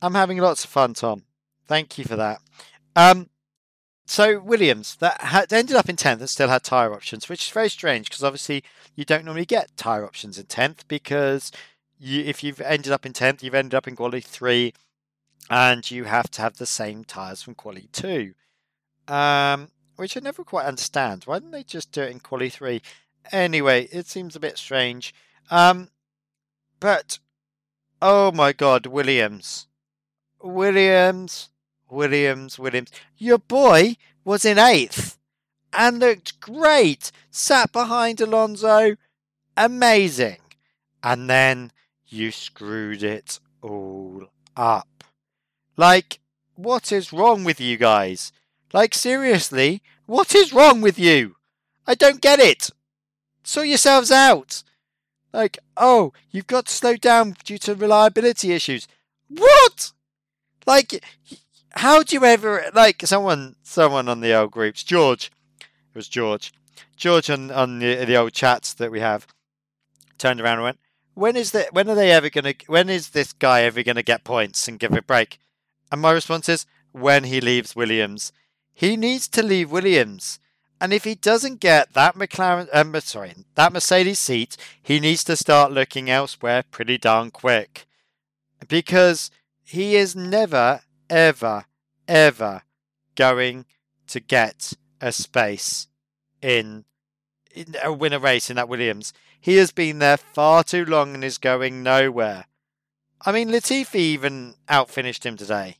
I'm having lots of fun, Tom. Thank you for that. Um, so Williams that had ended up in tenth and still had tire options, which is very strange because obviously you don't normally get tire options in tenth because you, if you've ended up in tenth, you've ended up in quality three and you have to have the same tires from quality 2 um, which i never quite understand why didn't they just do it in quality 3 Anyway, it seems a bit strange. Um, but oh my God, Williams, Williams, Williams, Williams. Your boy was in eighth and looked great. Sat behind Alonso, amazing. And then you screwed it all up. Like, what is wrong with you guys? Like, seriously, what is wrong with you? I don't get it. Sort yourselves out. Like, oh, you've got to slow down due to reliability issues. What? Like, how do you ever like someone? Someone on the old groups, George. It was George. George on on the, the old chats that we have turned around and went, "When is that? When are they ever gonna? When is this guy ever gonna get points and give a break?" And my response is, "When he leaves Williams, he needs to leave Williams." And if he doesn't get that McLaren, um, sorry, that Mercedes seat, he needs to start looking elsewhere pretty darn quick. Because he is never, ever, ever going to get a space in, in a win a race in that Williams. He has been there far too long and is going nowhere. I mean, Latifi even outfinished him today.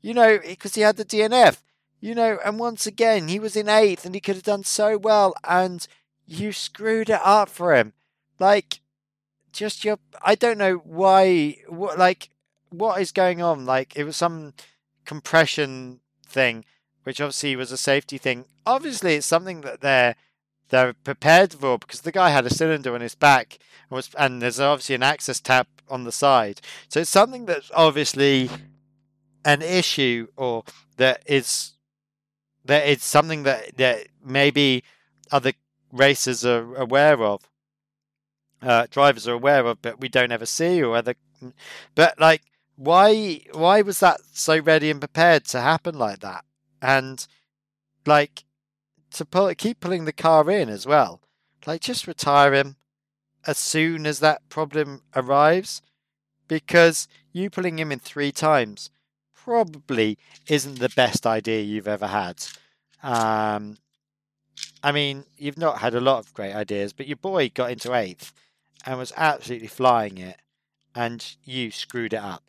You know, because he had the DNF. You know, and once again, he was in eighth and he could have done so well, and you screwed it up for him. Like, just your. I don't know why. What, like, what is going on? Like, it was some compression thing, which obviously was a safety thing. Obviously, it's something that they're they're prepared for because the guy had a cylinder on his back and was and there's obviously an access tap on the side. So it's something that's obviously an issue or that is that it's something that that maybe other racers are aware of, uh, drivers are aware of, but we don't ever see or other. But like, why why was that so ready and prepared to happen like that? And like to pull, keep pulling the car in as well. Like, just retire him as soon as that problem arrives, because you pulling him in three times probably isn't the best idea you've ever had. Um, I mean, you've not had a lot of great ideas, but your boy got into eighth and was absolutely flying it, and you screwed it up.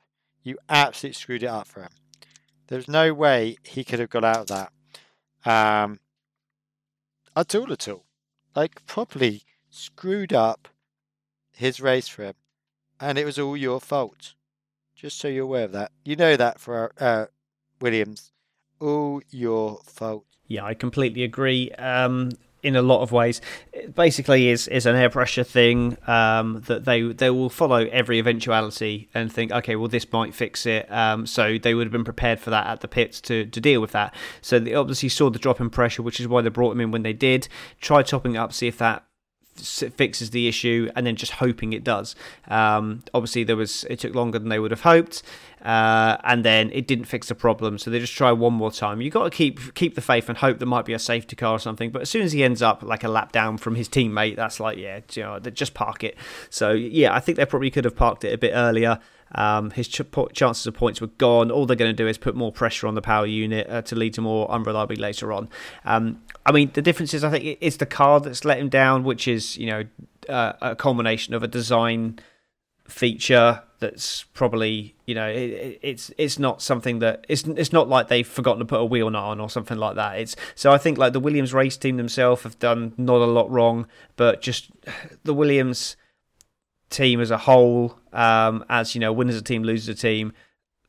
You absolutely screwed it up for him. There's no way he could have got out of that. Um, at all, at all. Like, properly screwed up his race for him. And it was all your fault. Just so you're aware of that. You know that for uh, Williams. All your fault. Yeah, I completely agree. Um, in a lot of ways, basically is is an air pressure thing um, that they they will follow every eventuality and think, okay, well this might fix it. Um, so they would have been prepared for that at the pits to to deal with that. So they obviously saw the drop in pressure, which is why they brought him in when they did. Try topping up, see if that fixes the issue and then just hoping it does. Um, obviously there was it took longer than they would have hoped uh, and then it didn't fix the problem. So they just try one more time. You got to keep keep the faith and hope there might be a safety car or something but as soon as he ends up like a lap down from his teammate that's like yeah you know just park it. So yeah i think they probably could have parked it a bit earlier. Um, his ch- chances of points were gone. All they're going to do is put more pressure on the power unit uh, to lead to more unreliability later on. Um, I mean, the difference is I think it's the car that's let him down, which is you know uh, a culmination of a design feature that's probably you know it, it's it's not something that it's it's not like they've forgotten to put a wheel nut on or something like that. It's so i think like the williams race team themselves have done not a lot wrong but just the williams team as a whole, um, as you know, winners a team, lose as a team,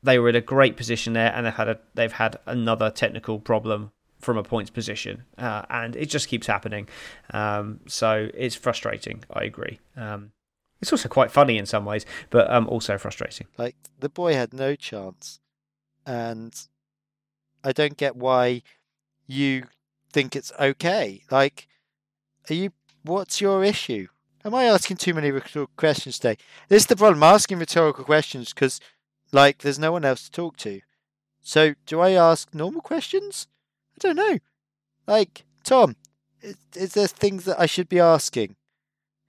they were in a great position there, and they've had a they've had another technical problem from a points position, uh, and it just keeps happening. Um, so it's frustrating. I agree. Um, it's also quite funny in some ways, but um, also frustrating. Like the boy had no chance, and I don't get why you think it's okay. Like, are you? What's your issue? Am I asking too many rhetorical questions today? This is the problem. I'm asking rhetorical questions because, like, there's no one else to talk to. So, do I ask normal questions? I don't know. Like, Tom, is, is there things that I should be asking?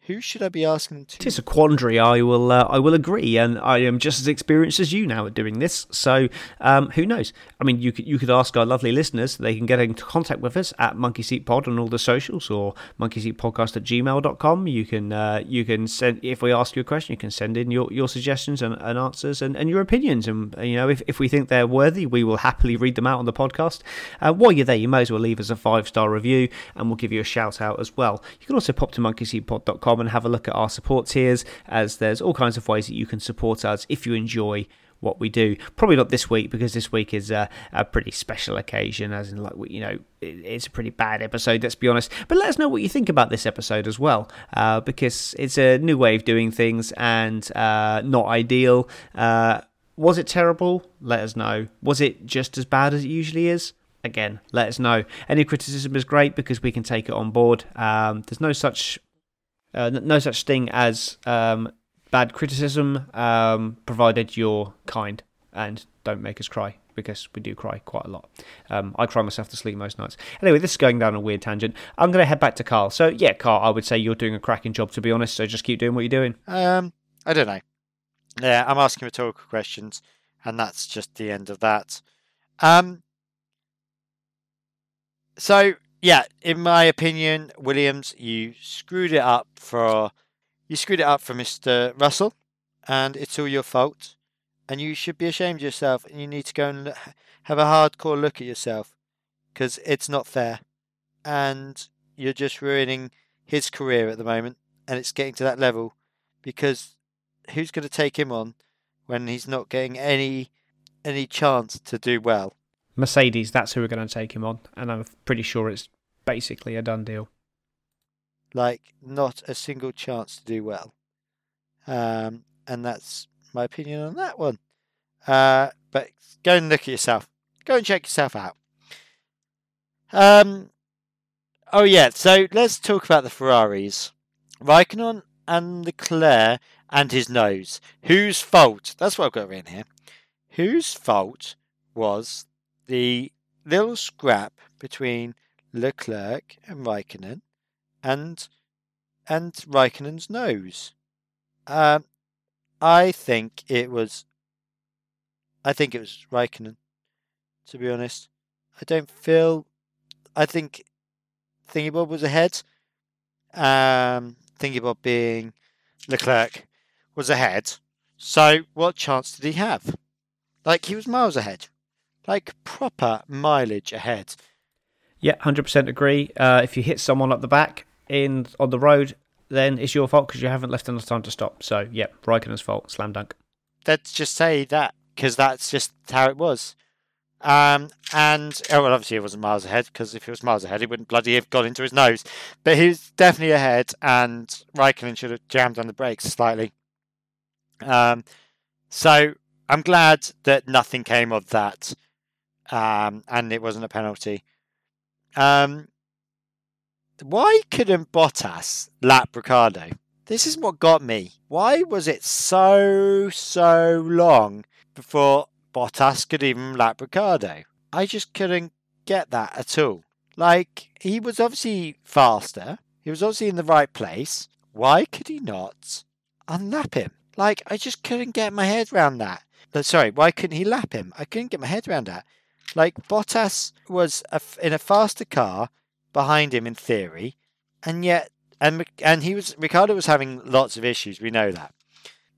Who should I be asking them to? is a quandary. I will. Uh, I will agree, and I am just as experienced as you now at doing this. So, um, who knows? I mean, you could you could ask our lovely listeners. They can get into contact with us at Monkey Seat Pod on all the socials or monkeyseatpodcast at gmail.com. You can uh, you can send if we ask you a question, you can send in your, your suggestions and, and answers and, and your opinions. And you know, if, if we think they're worthy, we will happily read them out on the podcast. Uh, while you're there, you may as well leave us a five star review, and we'll give you a shout out as well. You can also pop to monkeyseatpod.com and have a look at our support tiers, as there's all kinds of ways that you can support us if you enjoy what we do. Probably not this week because this week is a, a pretty special occasion, as in like you know it's a pretty bad episode. Let's be honest. But let us know what you think about this episode as well, uh, because it's a new way of doing things and uh, not ideal. Uh, was it terrible? Let us know. Was it just as bad as it usually is? Again, let us know. Any criticism is great because we can take it on board. Um, there's no such uh, no such thing as um, bad criticism, um, provided you're kind and don't make us cry because we do cry quite a lot. Um, I cry myself to sleep most nights. Anyway, this is going down a weird tangent. I'm going to head back to Carl. So yeah, Carl, I would say you're doing a cracking job to be honest. So just keep doing what you're doing. Um, I don't know. Yeah, I'm asking rhetorical questions, and that's just the end of that. Um, so yeah, in my opinion, Williams, you screwed it up for you screwed it up for Mr. Russell, and it's all your fault. And you should be ashamed of yourself, and you need to go and have a hardcore look at yourself, because it's not fair, and you're just ruining his career at the moment, and it's getting to that level because who's going to take him on when he's not getting any any chance to do well? Mercedes, that's who we're going to take him on, and I'm pretty sure it's basically a done deal. Like not a single chance to do well. Um, and that's my opinion on that one. Uh, but go and look at yourself. Go and check yourself out. Um, oh yeah. So let's talk about the Ferraris. Raikkonen and Leclerc and his nose. Whose fault? That's what I've got written here. Whose fault was the little scrap between Leclerc and Raikkonen and and Raikkonen's nose? Um, I think it was. I think it was Raikkonen. To be honest, I don't feel. I think Thingy Bob was ahead. Um, Thingy Bob being Leclerc was ahead. So what chance did he have? Like he was miles ahead, like proper mileage ahead. Yeah, hundred percent agree. Uh, if you hit someone up the back in on the road, then it's your fault because you haven't left enough time to stop. So yeah, Raikkonen's fault. Slam dunk. let's just say that because that's just how it was. Um, and oh well, obviously it wasn't miles ahead because if it was miles ahead, he wouldn't bloody have got into his nose. But he was definitely ahead, and Raikkonen should have jammed on the brakes slightly. Um, so I'm glad that nothing came of that, um, and it wasn't a penalty. Um, why couldn't Bottas lap Ricciardo? This is what got me. Why was it so, so long before Bottas could even lap Ricciardo? I just couldn't get that at all. Like, he was obviously faster, he was obviously in the right place. Why could he not unlap him? Like, I just couldn't get my head around that. But sorry, why couldn't he lap him? I couldn't get my head around that. Like, Bottas was a in a faster car behind him in theory, and yet and and he was Ricciardo was having lots of issues. We know that.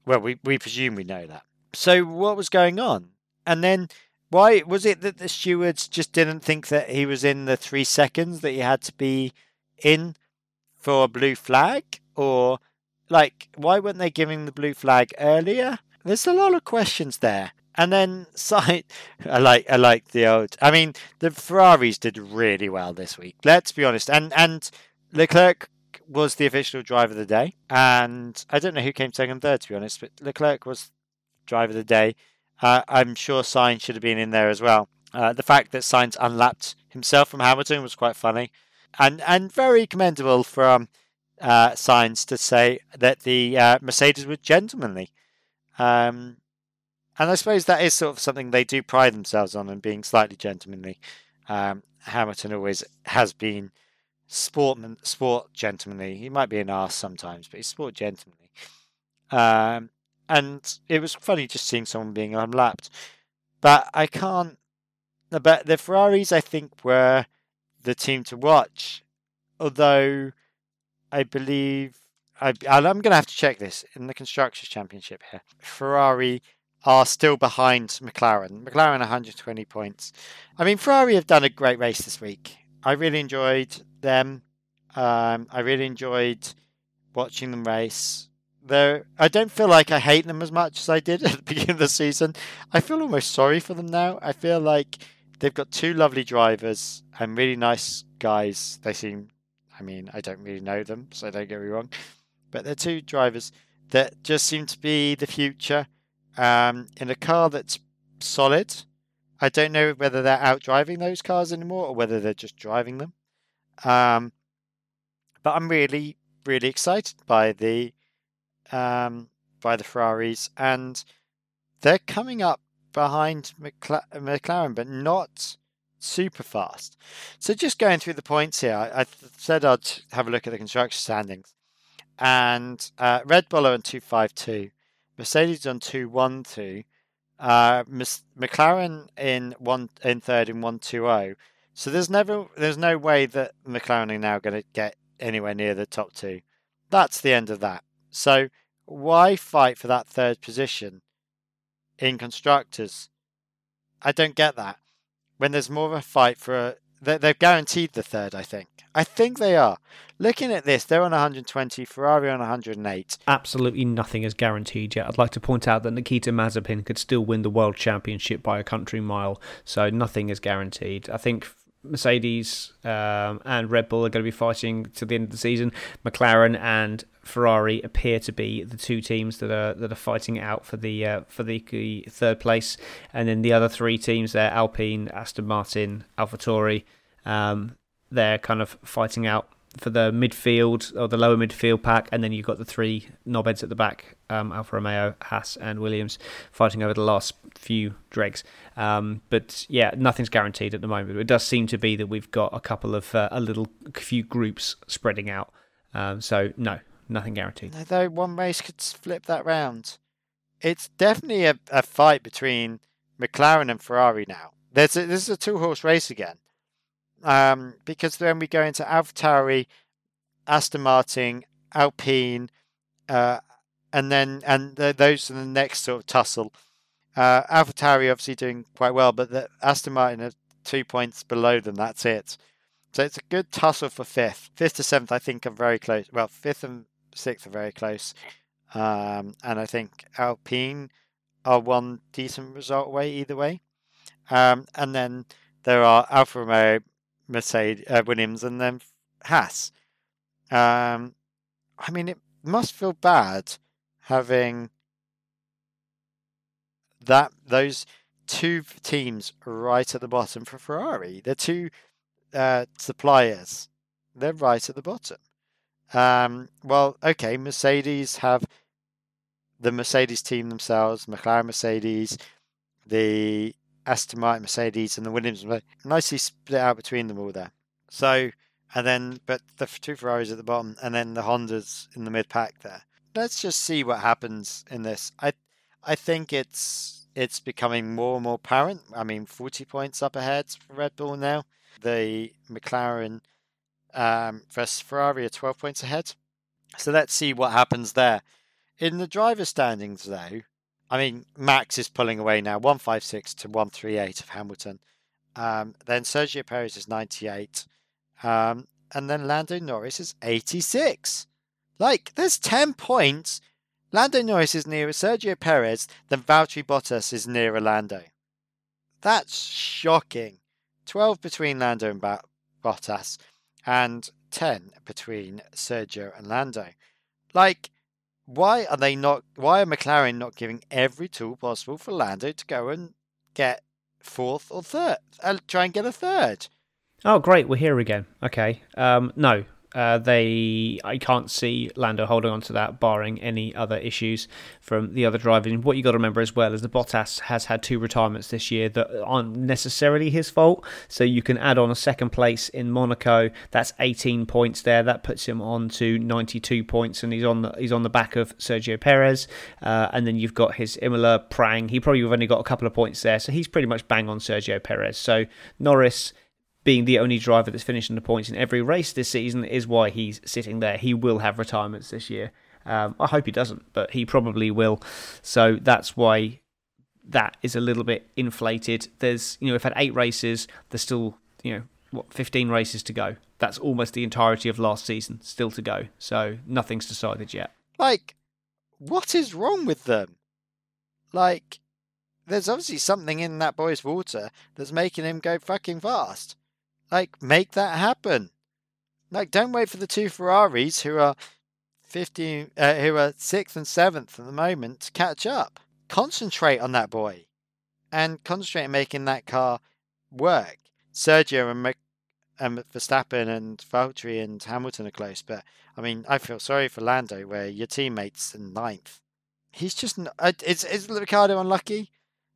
Well, we we presume we know that. So what was going on? And then why was it that the stewards just didn't think that he was in the three seconds that he had to be in for a blue flag, or like why weren't they giving the blue flag earlier? There's a lot of questions there. And then side, I like I like the old. I mean, the Ferraris did really well this week. Let's be honest. And and Leclerc was the official driver of the day, and I don't know who came second and third to be honest, but Leclerc was driver of the day. Uh, I'm sure Sainz should have been in there as well. Uh, the fact that Sainz unlapped himself from Hamilton was quite funny, and and very commendable from uh, to say that the uh, Mercedes were gentlemanly. Um, and I suppose that is sort of something they do pride themselves on, and being slightly gentlemanly. Um, Hamilton always has been sportman, sport gentlemanly. He might be an ass sometimes, but he's sport gentlemanly. Um, and it was funny just seeing someone being unlapped. But I can't. But the Ferraris, I think, were the team to watch. Although I believe I, I'm going to have to check this in the constructors championship here. Ferrari are still behind McLaren. McLaren 120 points. I mean, Ferrari have done a great race this week. I really enjoyed them. Um, I really enjoyed watching them race. Though I don't feel like I hate them as much as I did at the beginning of the season. I feel almost sorry for them now. I feel like they've got two lovely drivers and really nice guys. They seem, I mean, I don't really know them, so don't get me wrong, but they're two drivers that just seem to be the future um, in a car that's solid. I don't know whether they're out driving those cars anymore or whether they're just driving them. Um, but I'm really, really excited by the um, by the Ferraris, and they're coming up behind McLaren, McLaren, but not super fast. So just going through the points here, I, I said I'd have a look at the construction standings, and uh, Red Bull are two five two, Mercedes on two one two, uh, McLaren in one in third in one two zero. So there's never there's no way that McLaren are now going to get anywhere near the top two. That's the end of that. So why fight for that third position in constructors? I don't get that. When there's more of a fight for a, they're guaranteed the third. I think. I think they are. Looking at this, they're on 120, Ferrari on 108. Absolutely nothing is guaranteed yet. I'd like to point out that Nikita Mazepin could still win the world championship by a country mile, so nothing is guaranteed. I think Mercedes um, and Red Bull are going to be fighting to the end of the season. McLaren and Ferrari appear to be the two teams that are that are fighting out for the uh, for the, third place, and then the other three teams there: Alpine, Aston Martin, AlphaTauri. Um, they're kind of fighting out for the midfield or the lower midfield pack, and then you've got the three knobheads at the back: um, Alfa Romeo, Haas, and Williams, fighting over the last few dregs. Um, but yeah, nothing's guaranteed at the moment. It does seem to be that we've got a couple of uh, a little few groups spreading out. Um, so no, nothing guaranteed. Though one race could flip that round. It's definitely a, a fight between McLaren and Ferrari now. There's a, this is a two horse race again um, because then we go into AlphaTauri, Aston Martin, Alpine, uh, and then and the, those are the next sort of tussle. Uh, AlphaTauri obviously doing quite well, but the Aston Martin are two points below them. That's it. So it's a good tussle for fifth. Fifth to seventh, I think, are very close. Well, fifth and sixth are very close. Um, and I think Alpine are one decent result away either way. Um, and then there are Alfa Romeo, Mercedes, uh, Williams, and then Haas. Um, I mean, it must feel bad having that those two teams right at the bottom for Ferrari. They're two uh, suppliers. They're right at the bottom. Um, well, okay, Mercedes have the Mercedes team themselves, McLaren Mercedes, the Aston Martin, Mercedes, and the Williams. Nicely split out between them all there. So, and then, but the two Ferraris at the bottom, and then the Hondas in the mid pack there. Let's just see what happens in this. I, I think it's it's becoming more and more apparent. I mean, forty points up ahead for Red Bull now. The McLaren um, versus Ferrari are twelve points ahead. So let's see what happens there. In the driver standings, though, I mean, Max is pulling away now, 156 to 138 of Hamilton. Um, then Sergio Perez is 98. Um, and then Lando Norris is 86. Like, there's 10 points. Lando Norris is nearer Sergio Perez than Valtteri Bottas is nearer Lando. That's shocking. 12 between Lando and Bottas, and 10 between Sergio and Lando. Like, why are they not? Why are McLaren not giving every tool possible for Lando to go and get fourth or third? and try and get a third. Oh, great! We're here again. Okay. Um, no, Uh, they, I can't see Lando holding on to that, barring any other issues from the other drivers. what you got to remember as well is the Bottas has had two retirements this year that aren't necessarily his fault. So you can add on a second place in Monaco. That's 18 points there. That puts him on to 92 points, and he's on the he's on the back of Sergio Perez. Uh, and then you've got his Imola Prang. He probably only got a couple of points there, so he's pretty much bang on Sergio Perez. So Norris being the only driver that's finishing the points in every race this season is why he's sitting there. He will have retirements this year. Um, I hope he doesn't, but he probably will. So that's why that is a little bit inflated. There's, you know, we've had eight races. There's still, you know, what, 15 races to go. That's almost the entirety of last season still to go. So nothing's decided yet. Like, what is wrong with them? Like, there's obviously something in that boy's water that's making him go fucking fast. Like, make that happen. Like, don't wait for the two Ferraris who are 15, uh, who are sixth and seventh at the moment to catch up. Concentrate on that boy, and concentrate on making that car work. Sergio and, Mc, and Verstappen and Valtteri and Hamilton are close, but I mean, I feel sorry for Lando, where your teammates in ninth. He's just uh, is is Ricciardo unlucky?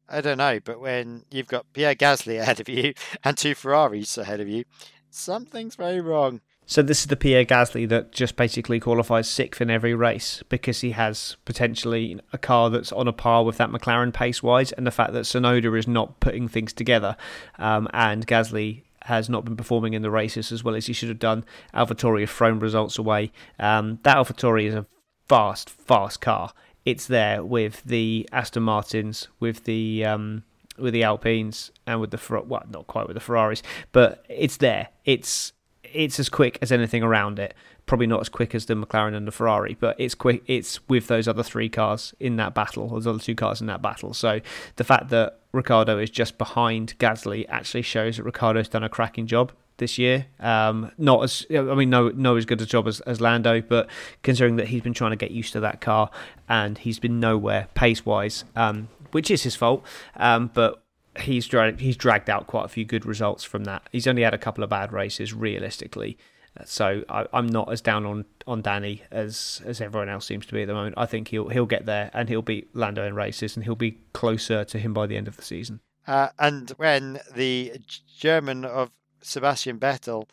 I don't know, but when you've got Pierre Gasly ahead of you and two Ferraris ahead of you, something's very wrong. So this is the Pierre Gasly that just basically qualifies sixth in every race because he has potentially a car that's on a par with that McLaren pace-wise, and the fact that Tsunoda is not putting things together, um, and Gasly has not been performing in the races as well as he should have done. AlphaTauri have thrown results away. Um, that AlphaTauri is a fast, fast car it's there with the Aston Martins, with the um, with the Alpines, and with the well, not quite with the Ferraris, but it's there. It's it's as quick as anything around it. Probably not as quick as the McLaren and the Ferrari, but it's quick. It's with those other three cars in that battle, or those other two cars in that battle. So the fact that Ricciardo is just behind Gasly actually shows that Ricciardo's done a cracking job this year. Um, not as I mean, no, no as good a job as, as Lando, but considering that he's been trying to get used to that car and he's been nowhere pace wise, um, which is his fault. Um, but he's dragged he's dragged out quite a few good results from that. He's only had a couple of bad races, realistically. So I, am not as down on, on Danny as as everyone else seems to be at the moment. I think he'll he'll get there and he'll beat Lando in races and he'll be closer to him by the end of the season. Uh, and when the German of Sebastian Vettel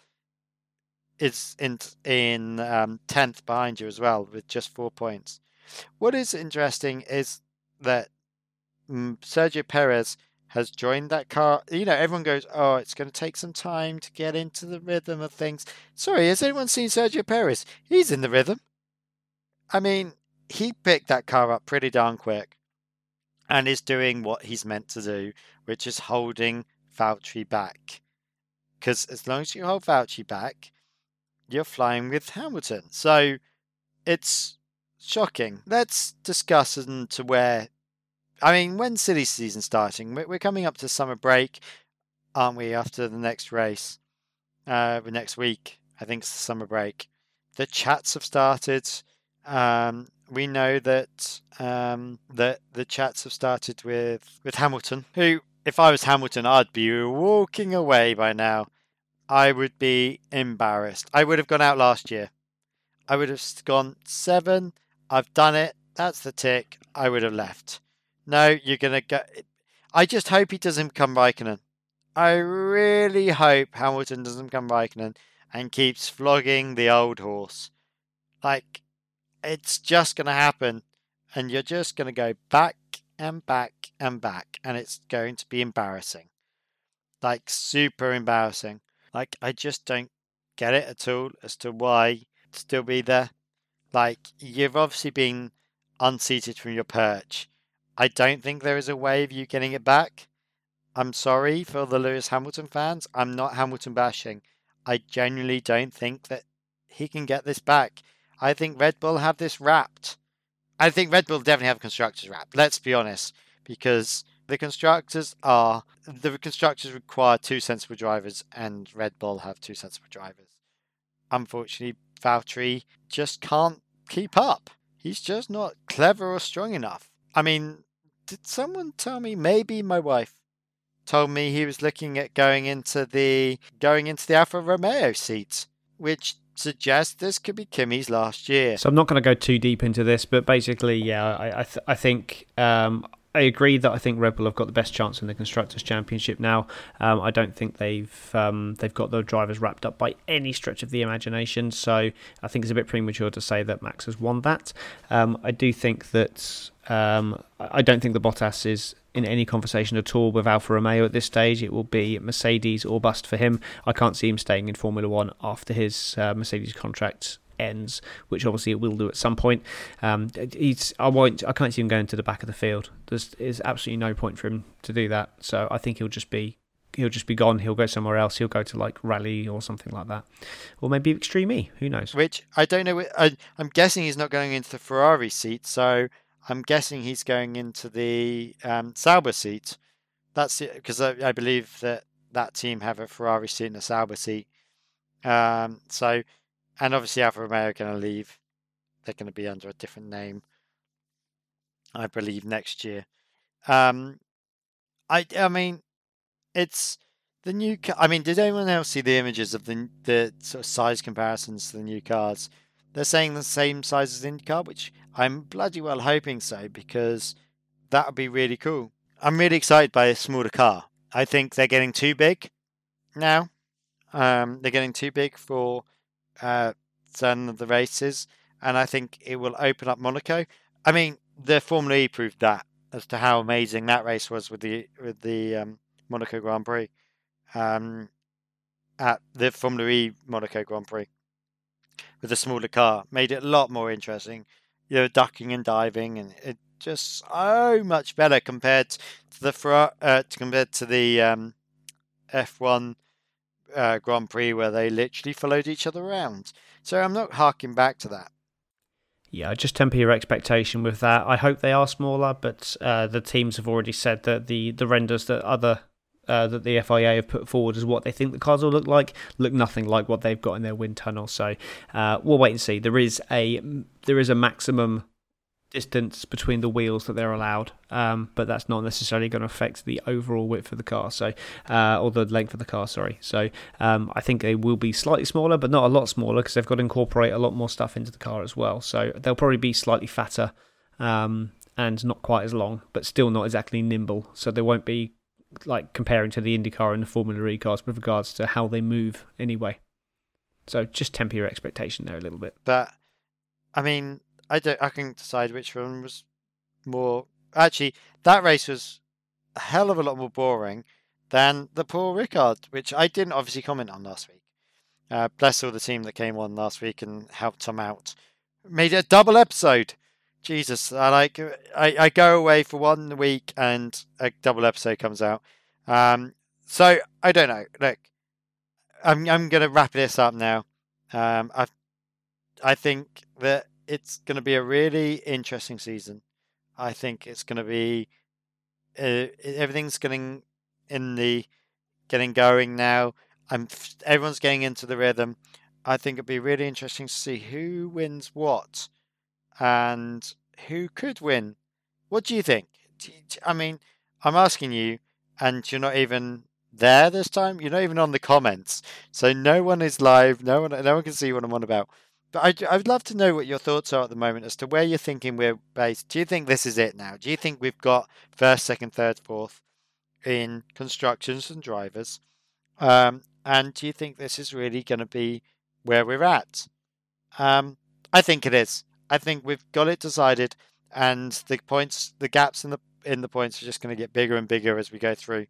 is in in um, tenth behind you as well with just four points. What is interesting is that um, Sergio Perez has joined that car. You know, everyone goes, "Oh, it's going to take some time to get into the rhythm of things." Sorry, has anyone seen Sergio Perez? He's in the rhythm. I mean, he picked that car up pretty darn quick, and is doing what he's meant to do, which is holding Valtteri back. Because as long as you hold Valtteri back, you're flying with Hamilton. So it's shocking. Let's discuss into where. I mean, when silly season starting? We're coming up to summer break, aren't we? After the next race, uh, the next week, I think it's the summer break. The chats have started. Um, we know that um, that the chats have started with with Hamilton, who if I was Hamilton, I'd be walking away by now. I would be embarrassed. I would have gone out last year. I would have gone seven. I've done it. That's the tick. I would have left. No, you're going to go. I just hope he doesn't come Raikkonen. I really hope Hamilton doesn't become Raikkonen and keeps flogging the old horse. Like, it's just going to happen. And you're just going to go back and back and back, and it's going to be embarrassing. Like super embarrassing. Like I just don't get it at all as to why still be there. Like you've obviously been unseated from your perch. I don't think there is a way of you getting it back. I'm sorry for the Lewis Hamilton fans. I'm not Hamilton bashing. I genuinely don't think that he can get this back. I think Red Bull have this wrapped. I think Red Bull definitely have constructors wrapped. Let's be honest, because the constructors are the constructors require two sensible drivers, and Red Bull have two sensible drivers. Unfortunately, Valtteri just can't keep up. He's just not clever or strong enough. I mean, did someone tell me? Maybe my wife told me he was looking at going into the going into the Alfa Romeo seat, which suggest this could be Kimi's last year. So I'm not going to go too deep into this, but basically, yeah, I I, th- I think um, I agree that I think Red Bull have got the best chance in the constructors' championship now. Um, I don't think they've um, they've got the drivers wrapped up by any stretch of the imagination. So I think it's a bit premature to say that Max has won that. Um, I do think that um, I don't think the Bottas is in any conversation at all with Alfa Romeo at this stage. It will be Mercedes or bust for him. I can't see him staying in Formula One after his uh, Mercedes contract ends, which obviously it will do at some point. Um, he's I won't I can't see him going to the back of the field. There's is absolutely no point for him to do that. So I think he'll just be he'll just be gone. He'll go somewhere else. He'll go to like rally or something like that, or maybe Extreme E. Who knows? Which I don't know. I, I'm guessing he's not going into the Ferrari seat, so I'm guessing he's going into the um, Sauber seat. That's because I, I believe that that team have a Ferrari seat and a Sauber seat. Um, so and obviously Alfa Romeo are going to leave. They're going to be under a different name, I believe, next year. Um, I I mean, it's the new. Car- I mean, did anyone else see the images of the the sort of size comparisons to the new cars? They're saying the same size as IndyCar, which I'm bloody well hoping so because that would be really cool. I'm really excited by a smaller car. I think they're getting too big now. Um, they're getting too big for uh, of the races, and I think it will open up Monaco. I mean, the Formula E proved that as to how amazing that race was with the with the um, Monaco Grand Prix, um, at the Formula E Monaco Grand Prix with a smaller car, made it a lot more interesting. You know, ducking and diving, and it just so much better compared to the uh, compared to the um, F1 uh, Grand Prix where they literally followed each other around. So I'm not harking back to that. Yeah, just temper your expectation with that. I hope they are smaller, but uh, the teams have already said that the, the renders that other uh, that the FIA have put forward as what they think the cars will look like look nothing like what they've got in their wind tunnel. So uh, we'll wait and see. There is a there is a maximum distance between the wheels that they're allowed, um, but that's not necessarily going to affect the overall width of the car, so uh, or the length of the car. Sorry. So um, I think they will be slightly smaller, but not a lot smaller because they've got to incorporate a lot more stuff into the car as well. So they'll probably be slightly fatter um, and not quite as long, but still not exactly nimble. So they won't be like comparing to the IndyCar and the Formula E cars with regards to how they move anyway. So just temper your expectation there a little bit. But I mean, I don't. I can decide which one was more. Actually, that race was a hell of a lot more boring than the Paul Ricard, which I didn't obviously comment on last week. Uh, bless all the team that came on last week and helped Tom out. Made it a double episode. Jesus, I like. I, I go away for one week and a double episode comes out. Um, so I don't know. Look, I'm I'm gonna wrap this up now. Um, I I think that it's to be a really interesting season. I think it's to be uh, everything's getting in the getting going now. I'm everyone's getting into the rhythm. I think it'd be really interesting to see who wins what and who could win. What do you think? I mean, I'm asking you, and you're not even there this time. You're not even on the comments, so no one is live. No one, no one can see what I'm on about. But I, I'd love to know what your thoughts are at the moment as to where you're thinking we're based. Do you think this is it now? Do you think we've got first, second, third, fourth in constructions and drivers? Um, and do you think this is really going to be where we're at? Um, I think it is. I think we've got it decided, and the points, the gaps in the in the points are just going to get bigger and bigger as we go through.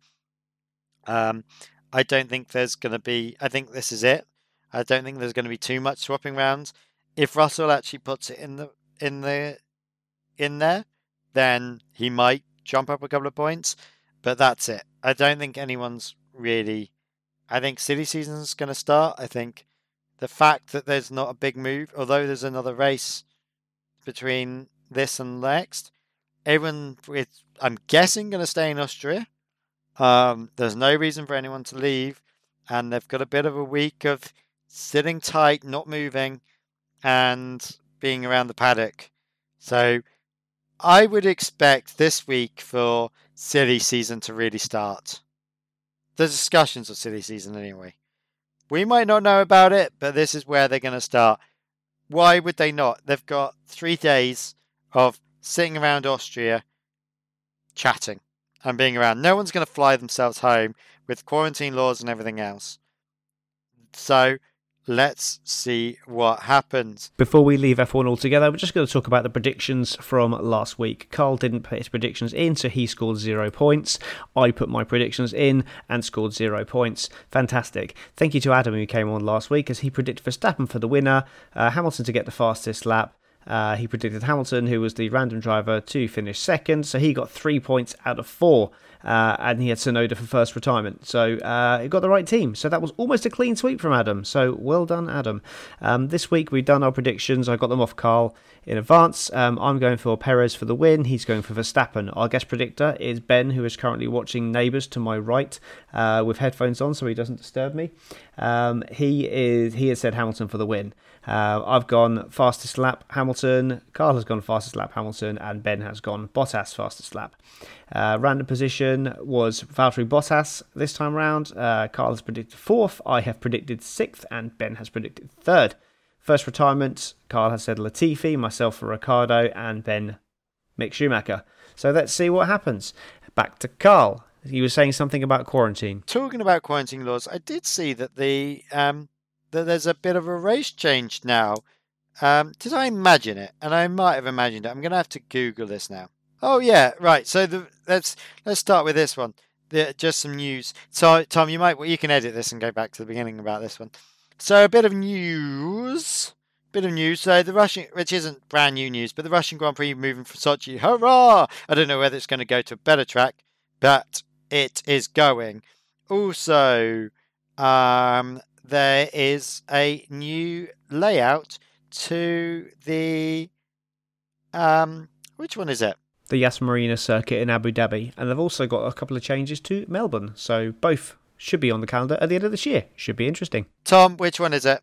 Um, I don't think there's going to be. I think this is it. I don't think there's going to be too much swapping rounds. If Russell actually puts it in the in the in there, then he might jump up a couple of points. But that's it. I don't think anyone's really. I think silly season's going to start. I think the fact that there's not a big move, although there's another race between this and next, everyone with I'm guessing going to stay in Austria. Um, there's no reason for anyone to leave, and they've got a bit of a week of sitting tight, not moving, and being around the paddock. So I would expect this week for silly season to really start. The discussions of silly season, anyway. We might not know about it, but this is where they're going to start. Why would they not? They've got three days of sitting around Austria, chatting and being around. No one's going to fly themselves home with quarantine laws and everything else. So let's see what happens. Before we leave F1 altogether, we're just going to talk about the predictions from last week. Carl didn't put his predictions in, so he scored zero points. I put my predictions in and scored zero points. Fantastic. Thank you to Adam who came on last week as he predicted Verstappen for the winner, uh, Hamilton to get the fastest lap. Uh, he predicted Hamilton, who was the random driver, to finish second, so he got three points out of four uh, and he had Tsunoda for first retirement. So uh, he got the right team. So that was almost a clean sweep from Adam. So well done, Adam. Um, this week we've done our predictions. I got them off Carl in advance. Um, I'm going for Perez for the win. He's going for Verstappen. Our guest predictor is Ben, who is currently watching Neighbours to my right uh, with headphones on, so he doesn't disturb me. Um, he is he has said Hamilton for the win. Uh, I've gone fastest lap Hamilton. Carl has gone fastest lap Hamilton, and Ben has gone Bottas fastest lap. Uh, random position was Valtteri Bottas this time around. Uh, Carl has predicted fourth. I have predicted sixth, and Ben has predicted third. First retirement, Carl has said Latifi, myself for Ricciardo, and Ben Mick Schumacher. So let's see what happens. Back to Carl. He was saying something about quarantine. Talking about quarantine laws, I did see that the um, that there's a bit of a race change now. Um, did I imagine it? And I might have imagined it. I'm going to have to Google this now. Oh yeah, right. So the, let's let's start with this one. The, just some news. So Tom, you might you can edit this and go back to the beginning about this one. So a bit of news. Bit of news. So the Russian, which isn't brand new news, but the Russian Grand Prix moving from Sochi. Hurrah! I don't know whether it's going to go to a better track, but it is going. Also, um, there is a new layout to the um, which one is it? The Yas Marina circuit in Abu Dhabi, and they've also got a couple of changes to Melbourne. So both should be on the calendar at the end of this year. Should be interesting. Tom, which one is it?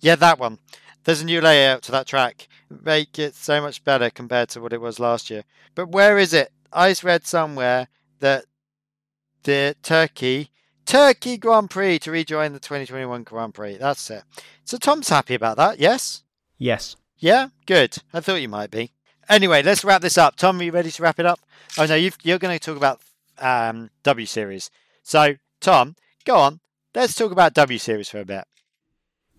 Yeah, that one. There's a new layout to that track. Make it so much better compared to what it was last year. But where is it? I read somewhere that the Turkey Turkey Grand Prix to rejoin the 2021 Grand Prix. That's it. So Tom's happy about that, yes? Yes. Yeah, good. I thought you might be. Anyway, let's wrap this up. Tom, are you ready to wrap it up? Oh no, you are going to talk about um, W Series. So, Tom, go on. Let's talk about W Series for a bit.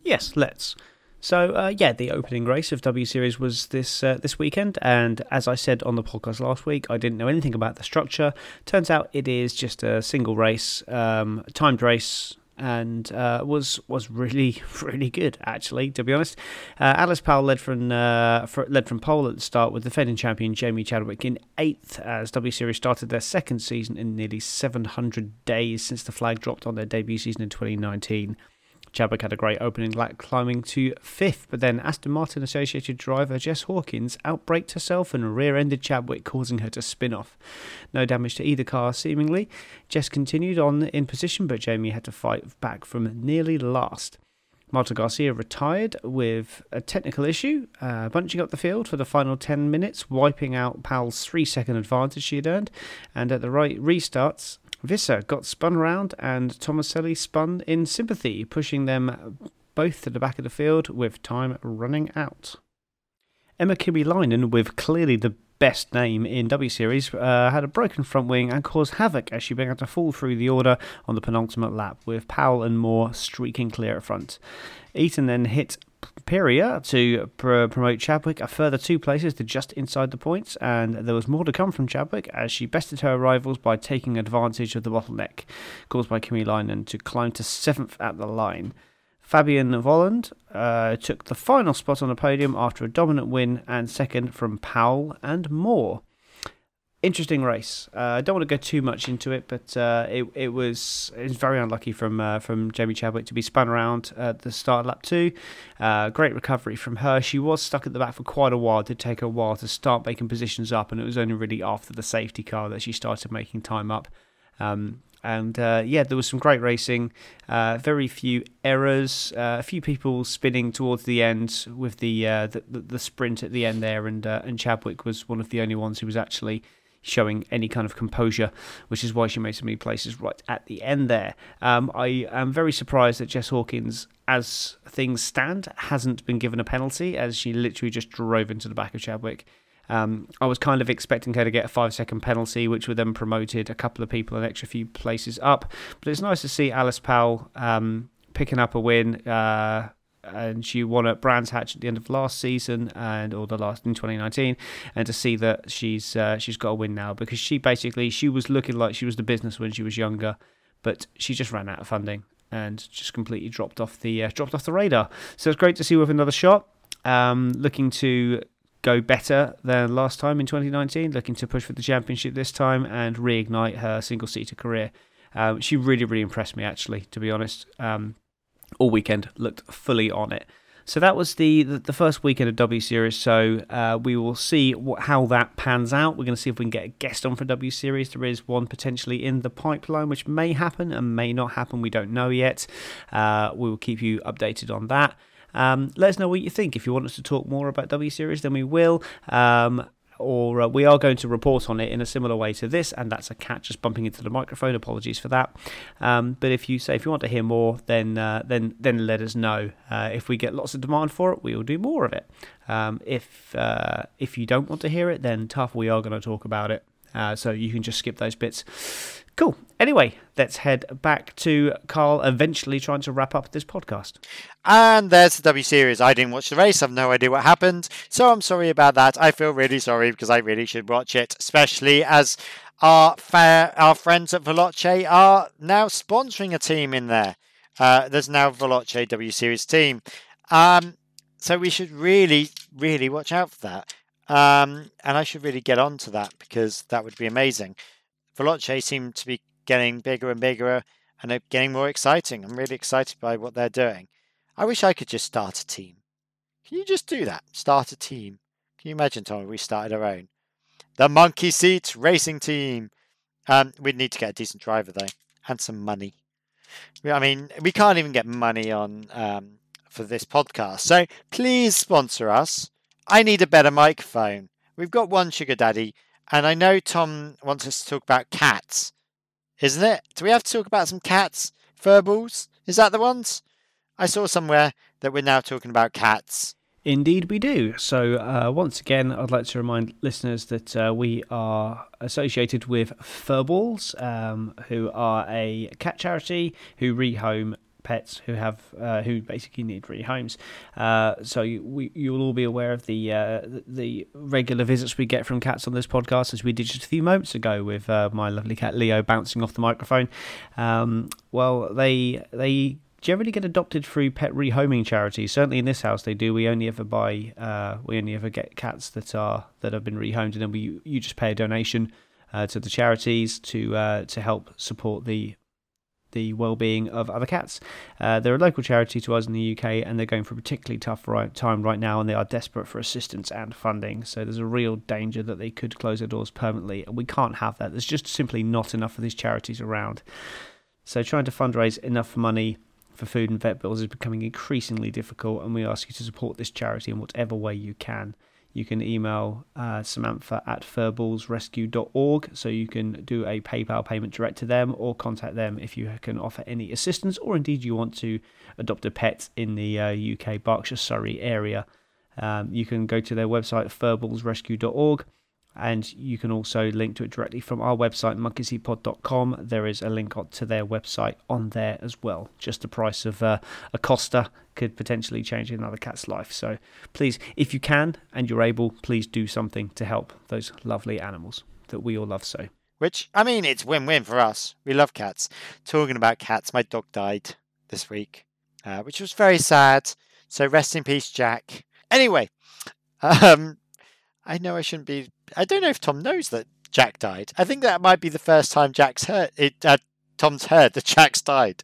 Yes, let's. So uh, yeah, the opening race of W Series was this uh, this weekend, and as I said on the podcast last week, I didn't know anything about the structure. Turns out it is just a single race, um, timed race, and uh, was was really really good actually. To be honest, uh, Alice Powell led from uh, for, led from pole at the start with defending champion Jamie Chadwick in eighth as W Series started their second season in nearly 700 days since the flag dropped on their debut season in 2019. Chadwick had a great opening lap climbing to fifth, but then Aston Martin Associated driver Jess Hawkins outbraked herself and rear ended Chadwick, causing her to spin off. No damage to either car, seemingly. Jess continued on in position, but Jamie had to fight back from nearly last. Marta Garcia retired with a technical issue, uh, bunching up the field for the final 10 minutes, wiping out Powell's three second advantage she had earned. And at the right restarts, Visser got spun around and Tomaselli spun in sympathy, pushing them both to the back of the field with time running out. Emma Kimiläinen, with clearly the best name in W Series, uh, had a broken front wing and caused havoc as she began to fall through the order on the penultimate lap, with Powell and Moore streaking clear at front. Eaton then hit Piria to pr- promote Chadwick a further two places to just inside the points, and there was more to come from Chadwick as she bested her rivals by taking advantage of the bottleneck caused by Kimiläinen to climb to seventh at the line. Fabienne Wohlwend uh, took the final spot on the podium after a dominant win and second from Powell and Moore interesting race. Uh, I don't want to go too much into it, but uh, it it was it was very unlucky from uh, from Jamie Chadwick to be spun around at the start of lap two. Uh, great recovery from her. She was stuck at the back for quite a while. It did take her a while to start making positions up, and it was only really after the safety car that she started making time up. Um, and uh, yeah, there was some great racing. Uh, very few errors. Uh, a few people spinning towards the end with the, uh, the, the sprint at the end there, and uh, and Chadwick was one of the only ones who was actually showing any kind of composure, which is why she made so many places right at the end there. Um, I am very surprised that Jess Hawkins, as things stand, hasn't been given a penalty, as she literally just drove into the back of Chadwick. Um, I was kind of expecting her to get a five second penalty, which would then promoted a couple of people an extra few places up. But it's nice to see Alice Powell um, picking up a win. Uh, and she won at Brands Hatch at the end of last season and or the last in 2019 and to see that she's uh, she's got a win now because she basically she was looking like she was the business when she was younger but she just ran out of funding and just completely dropped off the uh, dropped off the radar. So it's great to see with another shot. Um, looking to go better than last time in 2019 looking to push for the championship this time and reignite her single seater career. Um, she really really impressed me actually to be honest. Um, all weekend, looked fully on it. So that was the, the, first weekend of W Series. So uh, we will see what, how that pans out. We're going to see if we can get a guest on for W Series. There is one potentially in the pipeline, which may happen and may not happen. We don't know yet. Uh, we will keep you updated on that. Um, let us know what you think. If you want us to talk more about W Series, then we will. Um, or uh, we are going to report on it in a similar way to this, and that's a cat just bumping into the microphone. Apologies for that. Um, but if you say if you want to hear more, then uh, then then let us know. Uh, if we get lots of demand for it, we will do more of it. Um, if uh, if you don't want to hear it, then tough. We are going to talk about it. Uh, so you can just skip those bits. Cool. Anyway, let's head back to Carl eventually trying to wrap up this podcast. And there's the W Series. I didn't watch the race. I've no idea what happened. So I'm sorry about that. I feel really sorry because I really should watch it, especially as our fair, our friends at Veloce are now sponsoring a team in there. Uh, there's now Veloce W Series team. Um, so we should really, really watch out for that. Um, and I should really get on to that because that would be amazing. Veloce seem to be getting bigger and bigger and getting more exciting. I'm really excited by what they're doing. I wish I could just start a team. Can you just do that? Start a team. Can you imagine, Tom, we started our own? The Monkey Seat Racing Team. Um, we'd need to get a decent driver though, and some money. I mean, we can't even get money on um, for this podcast. So please sponsor us. I need a better microphone. We've got one sugar daddy, and I know Tom wants us to talk about cats, isn't it? Do we have to talk about some cats? Furballs? Is that the ones? I saw somewhere that we're now talking about cats. Indeed, we do. So, uh, once again, I'd like to remind listeners that uh, we are associated with Furballs, um, who are a cat charity who rehome pets who have uh, who basically need rehomes. Uh, so you, we, you'll all be aware of the uh, the regular visits we get from cats on this podcast, as we did just a few moments ago with uh, my lovely cat Leo bouncing off the microphone. Um, well, they they generally get adopted through pet rehoming charities. Certainly in this house they do. We only ever buy uh, we only ever get cats that are that have been rehomed, and then we you just pay a donation. Uh, to the charities to to help support the the well-being of other cats. Uh, they're a local charity to us in the UK, and they're going through a particularly tough right, time right now, and they are desperate for assistance and funding. So there's a real danger that they could close their doors permanently, and we can't have that. There's just simply not enough of these charities around. So trying to fundraise enough money for food and vet bills is becoming increasingly difficult, and we ask you to support this charity in whatever way you can you can email uh, Samantha at furballsrescue.org so you can do a PayPal payment direct to them or contact them if you can offer any assistance or indeed you want to adopt a pet in the uh, UK Berkshire Surrey area. Um, you can go to their website furballsrescue.org and you can also link to it directly from our website monkeyseatpod.com there is a link to their website on there as well. Just the price of uh, a costa could potentially change another cat's life. So please if you can and you're able please do something to help those lovely animals that we all love so. Which i mean it's win-win for us. We love cats. Talking about cats my dog died this week uh, which was very sad. So rest in peace jack. Anyway um, I know I shouldn't be. I don't know if Tom knows that Jack died. I think that might be the first time Jack's heard it. Uh, Tom's heard that Jack's died.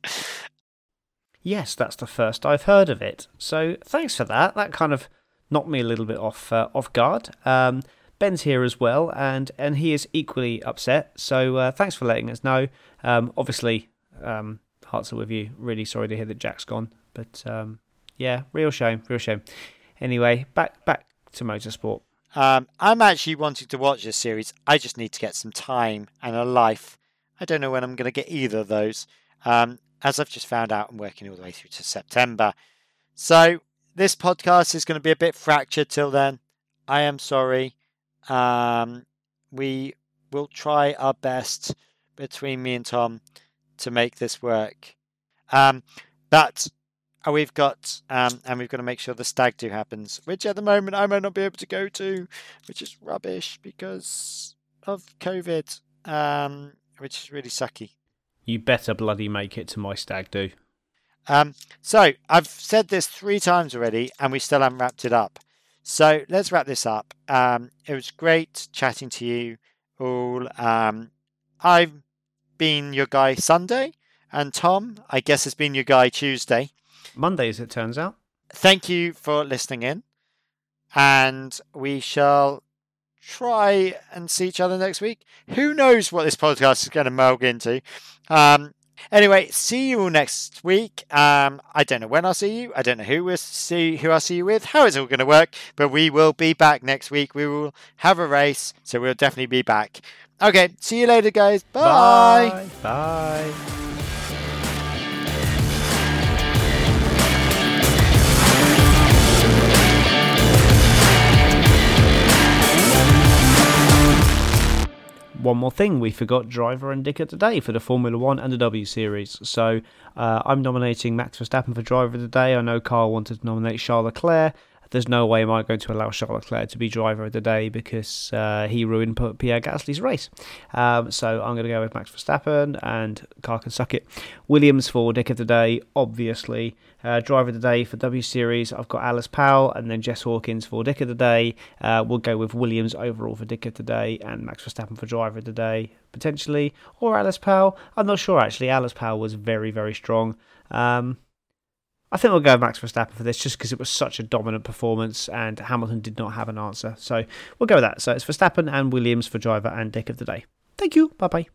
Yes, that's the first I've heard of it. So thanks for that. That kind of knocked me a little bit off uh, off guard. Um, Ben's here as well, and and he is equally upset. So uh, thanks for letting us know. Um, obviously, um, hearts are with you. Really sorry to hear that Jack's gone, but um, yeah, real shame, real shame. Anyway, back back to motorsport. Um, I'm actually wanting to watch this series. I just need to get some time and a life. I don't know when I'm going to get either of those. Um, as I've just found out, I'm working all the way through to September. So this podcast is going to be a bit fractured till then. I am sorry. Um, we will try our best between me and Tom to make this work. Um, but uh, we've got um, and we've got to make sure the stag do happens, which at the moment I might not be able to go to, which is rubbish because of COVID, um, which is really sucky. You better bloody make it to my stag do. Um, so I've said this three times already, and we still haven't wrapped it up. So let's wrap this up. Um, it was great chatting to you all. Um, I've been your guy Sunday, and Tom, I guess, has been your guy Tuesday. Monday, as it turns out. Thank you for listening in, and we shall try and see each other next week. Who knows what this podcast is going to melg into? Um, anyway, see you all next week. Um, I don't know when I'll see you. I don't know who we'll see, who I'll see you with, how it's all going to work. But we will be back next week. We will have a race, so we'll definitely be back. Okay, see you later, guys. Bye. Bye. One more thing, we forgot driver and dicker today for the Formula One and the W Series. So uh, I'm nominating Max Verstappen for driver of the day. I know Carl wanted to nominate Charles Leclerc. There's no way am I going to allow Charles Leclerc to be driver of the day because uh, he ruined Pierre Gasly's race. Um, so I'm going to go with Max Verstappen and Carl can suck it. Williams for Dick of the Day, obviously. Uh, driver of the Day for W Series, I've got Alice Powell and then Jess Hawkins for Dick of the Day. Uh, we'll go with Williams overall for Dick of the Day and Max Verstappen for driver of the day, potentially. Or Alice Powell. I'm not sure actually. Alice Powell was very, very strong. Um, I think we'll go Max Verstappen for this just because it was such a dominant performance and Hamilton did not have an answer. So we'll go with that. So it's Verstappen and Williams for driver and dick of the day. Thank you. Bye bye.